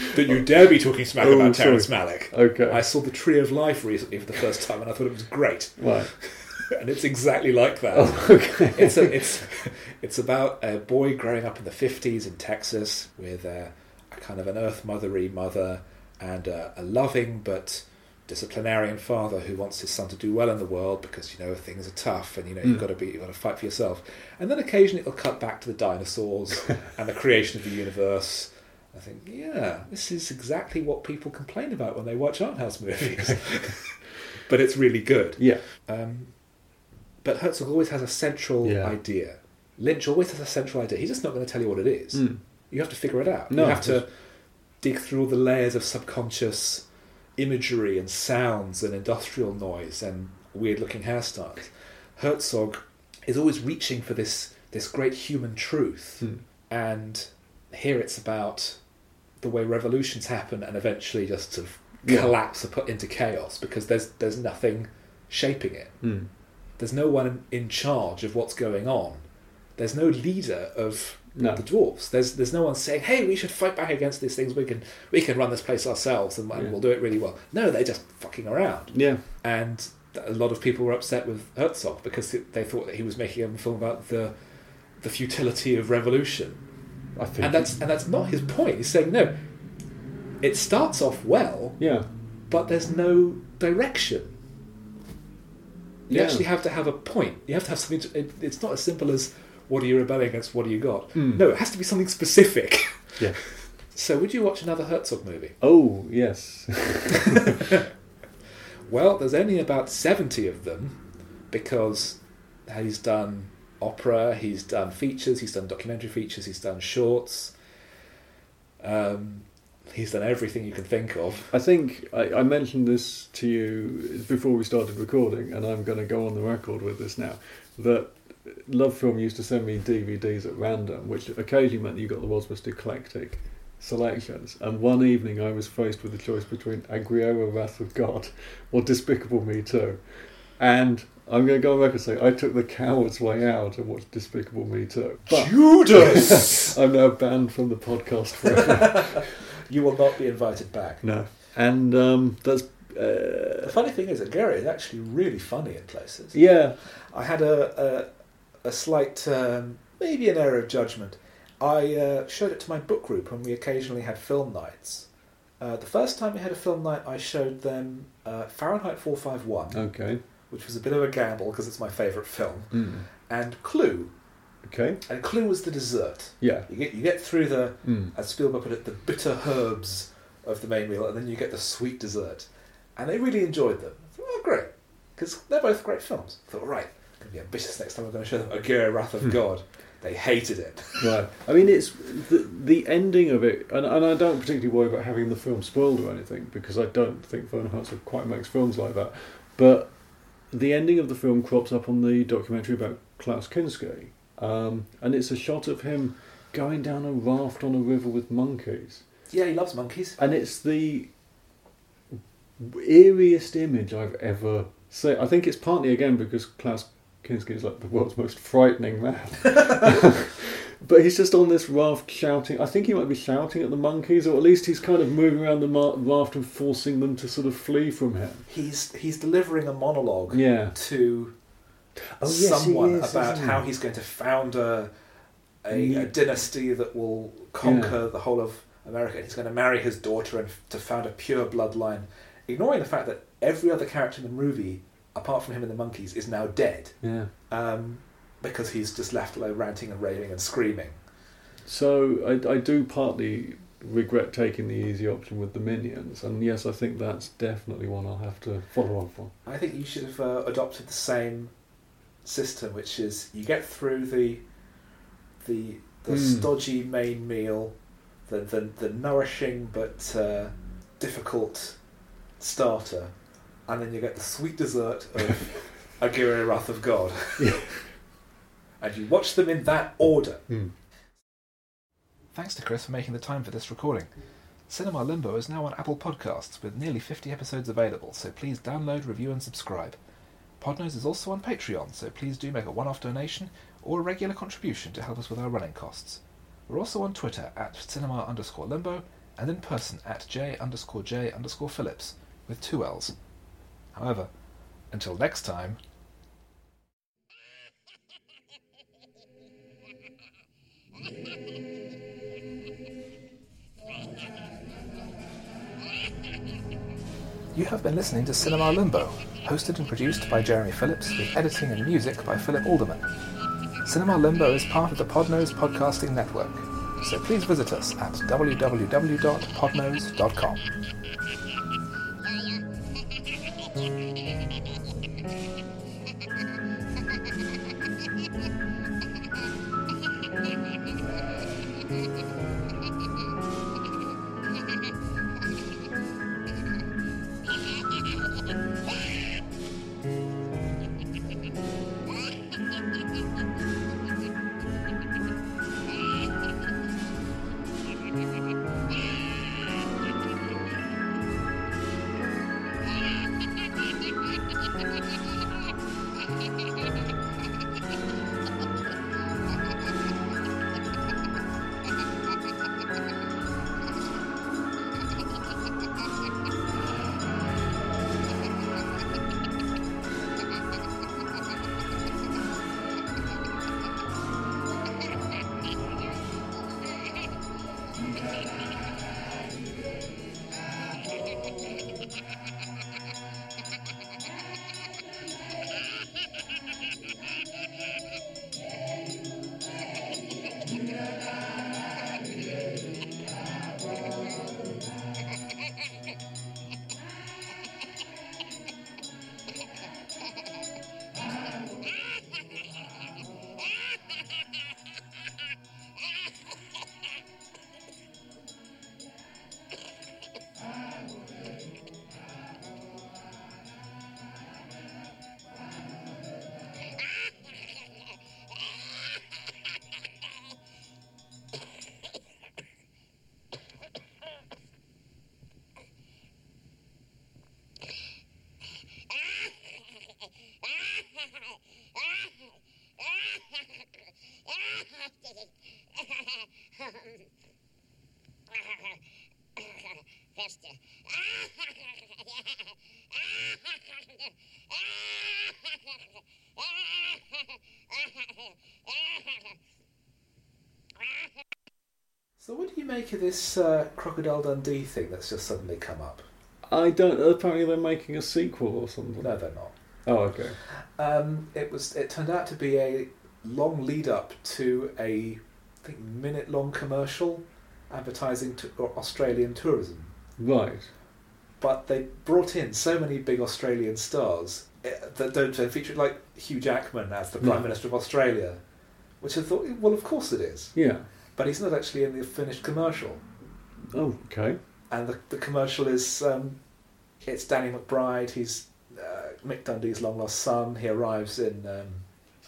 Speaker 3: <laughs>
Speaker 2: Don't you dare be talking smack
Speaker 3: Oh,
Speaker 2: about
Speaker 3: sorry.
Speaker 2: Terrence Malick.
Speaker 3: okay,
Speaker 2: I saw The Tree of Life recently for the first time and I thought it was great.
Speaker 3: right, <laughs>
Speaker 2: And it's exactly like that.
Speaker 3: oh, okay,
Speaker 2: it's, a, it's, <laughs> it's about a boy growing up in the 50s in Texas with a, a kind of an earth mothery mother and a, a loving but disciplinarian father who wants his son to do well in the world because you know things are tough and you know you've
Speaker 3: Mm.
Speaker 2: got to be you've got to fight for yourself and then occasionally it'll cut back to the dinosaurs <laughs> and the creation of the universe I think yeah this is exactly what people complain about when they watch art house movies <laughs> <laughs> but it's really good
Speaker 3: yeah,
Speaker 2: um, but Herzog always has a central
Speaker 3: Yeah.
Speaker 2: idea. Lynch always has a central idea. He's just not going to tell you what it is.
Speaker 3: Mm.
Speaker 2: You have to figure it out.
Speaker 3: No,
Speaker 2: you have to dig through all the layers of subconscious imagery and sounds and industrial noise and weird looking hairstyles. Herzog is always reaching for this this great human truth.
Speaker 3: Hmm.
Speaker 2: And here it's about the way revolutions happen and eventually just sort of
Speaker 3: Yeah.
Speaker 2: collapse or put into chaos because there's there's nothing shaping it.
Speaker 3: Mm.
Speaker 2: There's no one in charge of what's going on. There's no leader of
Speaker 3: No.
Speaker 2: the dwarfs. There's there's no one saying, "Hey, we should fight back against these things. We can we can run this place ourselves and, and
Speaker 3: Yeah.
Speaker 2: we'll do it really well." No, they're just fucking around.
Speaker 3: yeah,
Speaker 2: And a lot of people were upset with Herzog because they thought that he was making a film about the the futility of revolution.
Speaker 3: I think,
Speaker 2: And that's and that's not his point. He's saying no. It starts off well,
Speaker 3: yeah,
Speaker 2: but there's no direction. You
Speaker 3: Yeah.
Speaker 2: actually have to have a point. You have to have something. To, it, it's not as simple as what are you rebelling against? What do you got?
Speaker 3: Mm.
Speaker 2: No, it has to be something specific. <laughs>
Speaker 3: yeah.
Speaker 2: So, would you watch another Herzog movie?
Speaker 3: Oh yes, <laughs>
Speaker 2: Well, there's only about seventy of them because he's done opera, he's done features, he's done documentary features, he's done shorts. Um, he's done everything you can think of.
Speaker 3: I think I, I mentioned this to you before we started recording, and I'm going to go on the record with this now. That Love Film used to send me DVDs at random, which occasionally meant you got the world's most eclectic selections. And one evening I was faced with the choice between Aguirre, Wrath of God, <laughs> or Despicable Me 2. And I'm going to go on record and say I took the coward's way out and watched Despicable Me too. But
Speaker 2: Judas! <laughs>
Speaker 3: I'm now banned from the podcast forever. <laughs>
Speaker 2: you will not be invited back.
Speaker 3: no. And um, that's.
Speaker 2: The
Speaker 3: Uh,
Speaker 2: funny thing is that Gary is actually really funny in places.
Speaker 3: yeah.
Speaker 2: I had a a, slight um, maybe an error of judgment. I uh, showed it to my book group when we occasionally had film nights. Uh, the first time we had a film night, I showed them uh, Fahrenheit 451,
Speaker 3: Okay.
Speaker 2: which was a bit of a gamble because it's my favourite film,
Speaker 3: Mm.
Speaker 2: and Clue.
Speaker 3: Okay.
Speaker 2: And Clue was the dessert.
Speaker 3: Yeah.
Speaker 2: You get you get through the,
Speaker 3: Mm.
Speaker 2: as Spielberg put it, the bitter herbs of the main meal, and then you get the sweet dessert. And they really enjoyed them. I thought, oh, great, because they're both great films. I thought, right, going to be ambitious next time. I'm going to show them Aguirre, Wrath of
Speaker 3: Hmm.
Speaker 2: God. They hated it. <laughs>
Speaker 3: Right. I mean, it's the, the ending of it, and, and I don't particularly worry about having the film spoiled or anything because I don't think Werner Herzog quite makes films like that. But the ending of the film crops up on the documentary about Klaus Kinski, um, and it's a shot of him going down a raft on a river with monkeys,
Speaker 2: Yeah, he loves monkeys.
Speaker 3: and it's the eeriest image I've ever seen. I think it's partly again because Klaus Kinski is like the world's most frightening man. <laughs> but he's just on this raft shouting. I think he might be shouting at the monkeys, or at least he's kind of moving around the mar- raft and forcing them to sort of flee from him.
Speaker 2: He's he's delivering a monologue
Speaker 3: Yeah.
Speaker 2: to
Speaker 3: Oh, yes,
Speaker 2: someone
Speaker 3: is,
Speaker 2: about how he's going to found a, a,
Speaker 3: Yeah.
Speaker 2: a dynasty that will conquer the whole of America. He's going to marry his daughter and to found a pure bloodline, ignoring the fact that every other character in the movie, apart from him and the monkeys, is now dead
Speaker 3: Yeah.
Speaker 2: um, because he's just left alone ranting and raving and screaming.
Speaker 3: So I, I do partly regret taking the easy option with the minions, and yes, I think that's definitely one I'll have to follow on on.
Speaker 2: I think you should have uh, adopted the same system, which is you get through the the the
Speaker 3: Hmm.
Speaker 2: stodgy main meal, the the, the nourishing but uh, difficult starter, and then you get the sweet dessert of <laughs> Aguirre Wrath of God.
Speaker 3: Yeah.
Speaker 2: and you watch them in that order.
Speaker 3: Hmm.
Speaker 2: Thanks to Chris for making the time for this recording. Cinema Limbo is now on Apple Podcasts with nearly 50 episodes available, so please download, review, and subscribe. Podnose is also on Patreon, so please do make a one off donation or a regular contribution to help us with our running costs. We're also on Twitter at cinema underscore limbo and in person at j underscore j underscore Phillips with two L's. However, until next time, You have been listening to Cinema Limbo, hosted and produced by Jeremy Phillips, with editing and music by Philip Alderman. Cinema Limbo is part of the Podnose Podcasting Network, so please visit us at www.podnose.com. make of this uh, Crocodile Dundee thing that's just suddenly come up?
Speaker 3: I don't. Apparently, they're making a sequel or something.
Speaker 2: No, they're not.
Speaker 3: Oh, okay.
Speaker 2: Um, it was. It turned out to be a long lead up to a, I think, minute long commercial advertising to Australian tourism.
Speaker 3: Right.
Speaker 2: But they brought in so many big Australian stars eh, that don't feature, like Hugh Jackman as the Prime. Minister of Australia, which I thought, well, of course it is.
Speaker 3: Yeah.
Speaker 2: But he's not actually in the finished commercial.
Speaker 3: Oh, okay.
Speaker 2: and the, the commercial is um, it's Danny McBride. He's uh, Mick Dundee's long lost son. He arrives in um,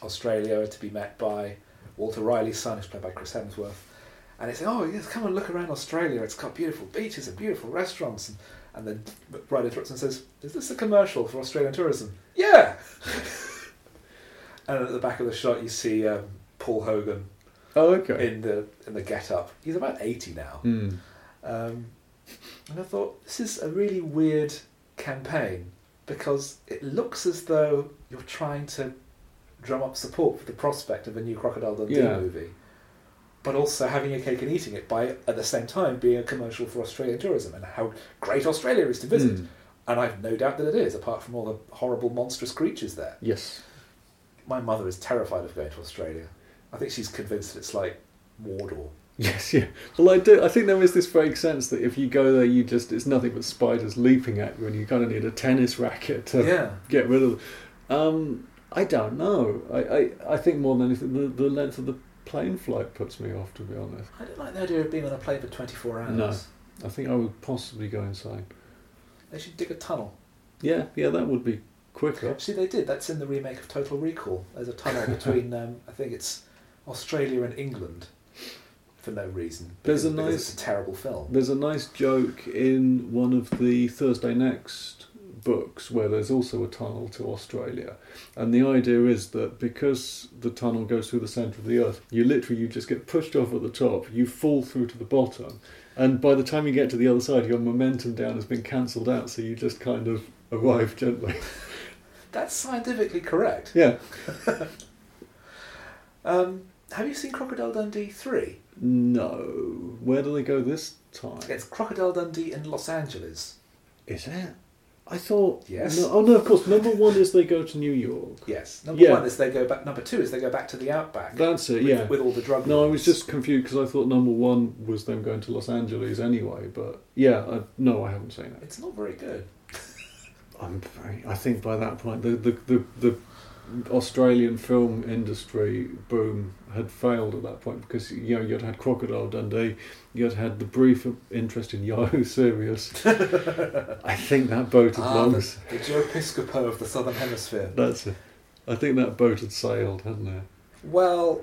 Speaker 2: Australia to be met by Walter Reilly's son, who's played by Chris Hemsworth. And they say, "Oh, yes, come and look around Australia. It's got beautiful beaches and beautiful restaurants." And, and then McBride interrupts and says, "Is this a commercial for Australian tourism?" Yeah. <laughs> and at the back of the shot, you see um, Paul Hogan
Speaker 3: Oh, okay.
Speaker 2: in the in the get up. He's about eighty now.
Speaker 3: Hmm.
Speaker 2: Um, and I thought, this is a really weird campaign because it looks as though you're trying to drum up support for the prospect of a new Crocodile Dundee
Speaker 3: Yeah.
Speaker 2: movie, but also having your cake and eating it by, at the same time, being a commercial for Australian tourism and how great Australia is to visit.
Speaker 3: Hmm.
Speaker 2: And I've no doubt that it is, apart from all the horrible, monstrous creatures there.
Speaker 3: Yes.
Speaker 2: My mother is terrified of going to Australia. I think she's convinced it's like Mordor. <laughs>
Speaker 3: Yes, yeah. Well, I do. I think there is this vague sense that if you go there, you just it's nothing but spiders leaping at you, and you kind of need a tennis racket to
Speaker 2: Yeah.
Speaker 3: get rid of. them. Um, I don't know. I, I, I think more than anything, the, the length of the plane flight puts me off. To be honest,
Speaker 2: I don't like the idea of being on a plane for 24 hours.
Speaker 3: No. I think I would possibly go insane.
Speaker 2: They should dig a tunnel.
Speaker 3: Yeah, yeah, that would be quicker.
Speaker 2: Actually, they did. That's in the remake of Total Recall. There's a tunnel <laughs> between, um, I think it's Australia and England, for no reason.
Speaker 3: There's a
Speaker 2: because- because
Speaker 3: nice-
Speaker 2: It's a terrible film.
Speaker 3: There's a nice joke in one of the Thursday Next books where there's also a tunnel to Australia. And the idea is that because the tunnel goes through the centre of the earth, you literally you just get pushed off at the top, you fall through to the bottom, and by the time you get to the other side your momentum down has been cancelled out, so you just kind of arrive gently. <laughs>
Speaker 2: That's scientifically correct.
Speaker 3: yeah. <laughs>
Speaker 2: Um, have you seen Crocodile Dundee 3?
Speaker 3: No. Where do they go this time?
Speaker 2: It's Crocodile Dundee in Los Angeles.
Speaker 3: Is it? I thought
Speaker 2: Yes.
Speaker 3: No, oh no, of course. Number one is they go to New York.
Speaker 2: Yes. Number
Speaker 3: Yeah.
Speaker 2: one is they go back. Number two is they go back to the outback.
Speaker 3: That's it.
Speaker 2: with,
Speaker 3: Yeah.
Speaker 2: With all the drug.
Speaker 3: No, I was just confused because I thought number one was them going to Los Angeles anyway. But yeah, I, no, I haven't seen it.
Speaker 2: It's not very good.
Speaker 3: I'm very, I think by that point the, the the the Australian film industry boom had failed at that point because you know you'd had Crocodile Dundee, you'd had the brief interest in Yahoo Serious. <laughs> I think that boat had
Speaker 2: Ah,
Speaker 3: long.
Speaker 2: the, the Joe Piscopo of the Southern Hemisphere.
Speaker 3: That's it. I think that boat had sailed, hadn't it?
Speaker 2: Well,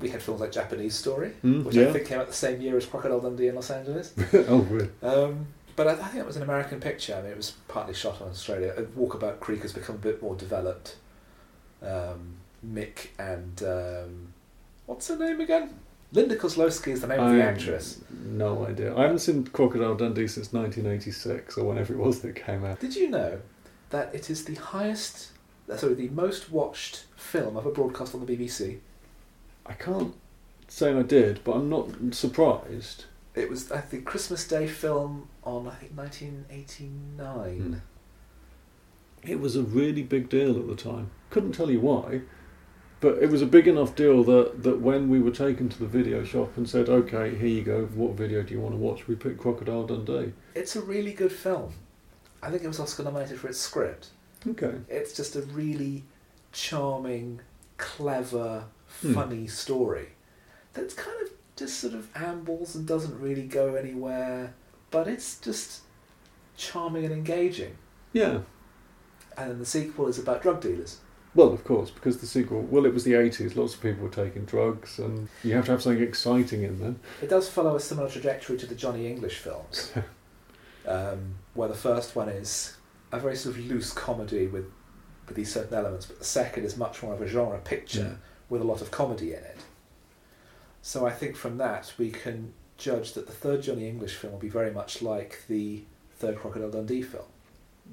Speaker 2: we had films like Japanese Story,
Speaker 3: Hmm,
Speaker 2: which
Speaker 3: yeah.
Speaker 2: I think came out the same year as Crocodile Dundee in Los Angeles. <laughs>
Speaker 3: oh, really?
Speaker 2: Um, but I, I think it was an American picture. I mean, it was partly shot on Australia. Uh, Walkabout Creek has become a bit more developed. Um, Mick and um, what's her name again? Linda Kozlowski is the name of the actress.
Speaker 3: No idea. I haven't seen Crocodile Dundee since 1986 or whenever it was that it came out.
Speaker 2: Did you know that it is the highest, uh, sorry, the most watched film ever broadcast on the BBC?
Speaker 3: I can't say I did, but I'm not surprised.
Speaker 2: It was I think Christmas Day film on I think 1989.
Speaker 3: Hmm. It was a really big deal at the time. Couldn't tell you why, but it was a big enough deal that, that when we were taken to the video shop and said, okay, here you go, what video do you want to watch? We picked Crocodile Dundee.
Speaker 2: It's a really good film. I think it was Oscar nominated for its script.
Speaker 3: Okay.
Speaker 2: It's just a really charming, clever,
Speaker 3: Hmm.
Speaker 2: funny story that's kind of just sort of ambles and doesn't really go anywhere, but it's just charming and engaging.
Speaker 3: Yeah.
Speaker 2: And then the sequel is about drug dealers.
Speaker 3: Well, of course, because the sequel, well, it was the 80s, lots of people were taking drugs, and you have to have something exciting in them.
Speaker 2: It does follow a similar trajectory to the Johnny English films, <laughs> um, where the first one is a very sort of loose comedy with, with these certain elements, but the second is much more of a genre picture with a lot of comedy in it. So I think from that we can judge that the third Johnny English film will be very much like the third Crocodile Dundee film.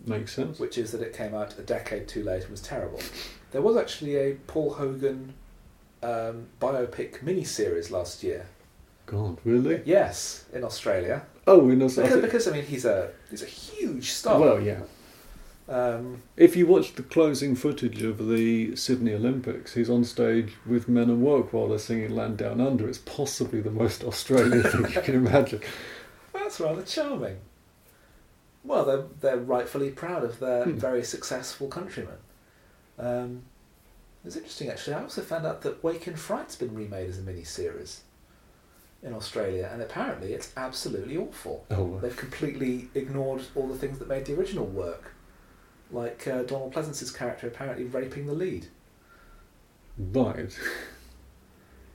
Speaker 3: Makes sense.
Speaker 2: which is that it came out a decade too late and was terrible. There was actually a Paul Hogan um, biopic miniseries last year.
Speaker 3: God, really?
Speaker 2: Yes, in Australia.
Speaker 3: Oh, in Australia.
Speaker 2: Because, because I mean, he's a he's a huge star.
Speaker 3: Well, yeah.
Speaker 2: Um,
Speaker 3: If you watch the closing footage of the Sydney Olympics, he's on stage with Men at Work while they're singing Land Down Under. It's possibly the most Australian <laughs> thing you can imagine.
Speaker 2: that's rather charming. Well, they're they're rightfully proud of their
Speaker 3: Hmm.
Speaker 2: very successful countrymen. Um, it's interesting, actually. I also found out that Wake in Fright's been remade as a mini series in Australia, and apparently it's absolutely awful.
Speaker 3: Oh,
Speaker 2: They've completely ignored all the things that made the original work, like uh, Donald Pleasence's character apparently raping the lead.
Speaker 3: right.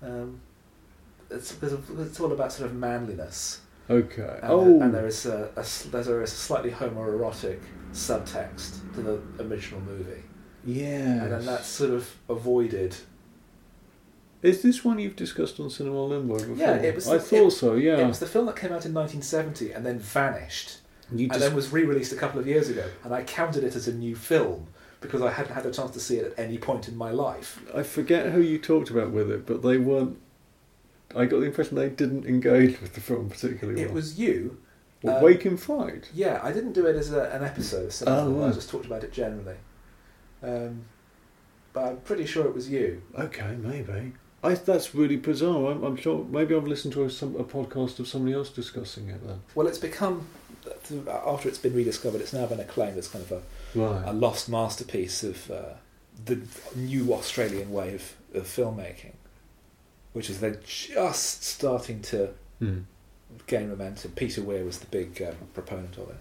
Speaker 2: Um, it's it's all about sort of manliness,
Speaker 3: Okay.
Speaker 2: and,
Speaker 3: oh,
Speaker 2: and there is a, a s- there's a, a slightly homoerotic subtext to the original movie,
Speaker 3: yeah.
Speaker 2: and then that's sort of avoided.
Speaker 3: Is this one you've discussed on Cinema Limbo before?
Speaker 2: Yeah, it was
Speaker 3: I
Speaker 2: the-
Speaker 3: thought
Speaker 2: it-
Speaker 3: so. Yeah.
Speaker 2: It was the film that came out in 1970 and then vanished,
Speaker 3: you
Speaker 2: and
Speaker 3: just
Speaker 2: then was re-released a couple of years ago, and I counted it as a new film because I hadn't had a chance to see it at any point in my life.
Speaker 3: I forget who you talked about with it, but they weren't. I got the impression they didn't engage with the film particularly well.
Speaker 2: It was you.
Speaker 3: Well,
Speaker 2: um,
Speaker 3: Wake in Fright.
Speaker 2: Yeah, I didn't do it as a, an episode.
Speaker 3: Oh,
Speaker 2: Film, I just talked about it generally. Um, but I'm pretty sure it was you.
Speaker 3: Okay, maybe. I, that's really bizarre. I'm, I'm sure. Maybe I've listened to a, some, a podcast of somebody else discussing it then.
Speaker 2: Well, it's become after it's been rediscovered. It's now been acclaimed as kind of a,
Speaker 3: Right.
Speaker 2: a lost masterpiece of uh, the new Australian way of, of filmmaking, which is they're just starting to
Speaker 3: Hmm.
Speaker 2: gain momentum. Peter Weir was the big um, proponent of it.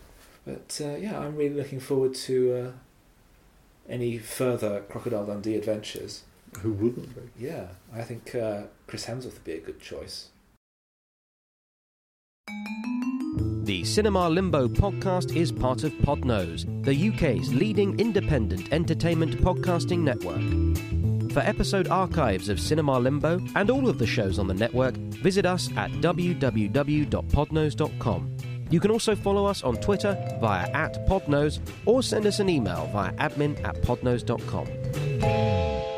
Speaker 2: But uh, yeah, I'm really looking forward to uh, any further Crocodile Dundee adventures.
Speaker 3: Who wouldn't be?
Speaker 2: Yeah, I think uh, Chris Hemsworth would be a good choice.
Speaker 1: The Cinema Limbo podcast is part of Podnose, the UK's leading independent entertainment podcasting network. For episode archives of Cinema Limbo and all of the shows on the network, visit us at www.podnose.com. You can also follow us on Twitter via at Podnose or send us an email via admin at podnose.com.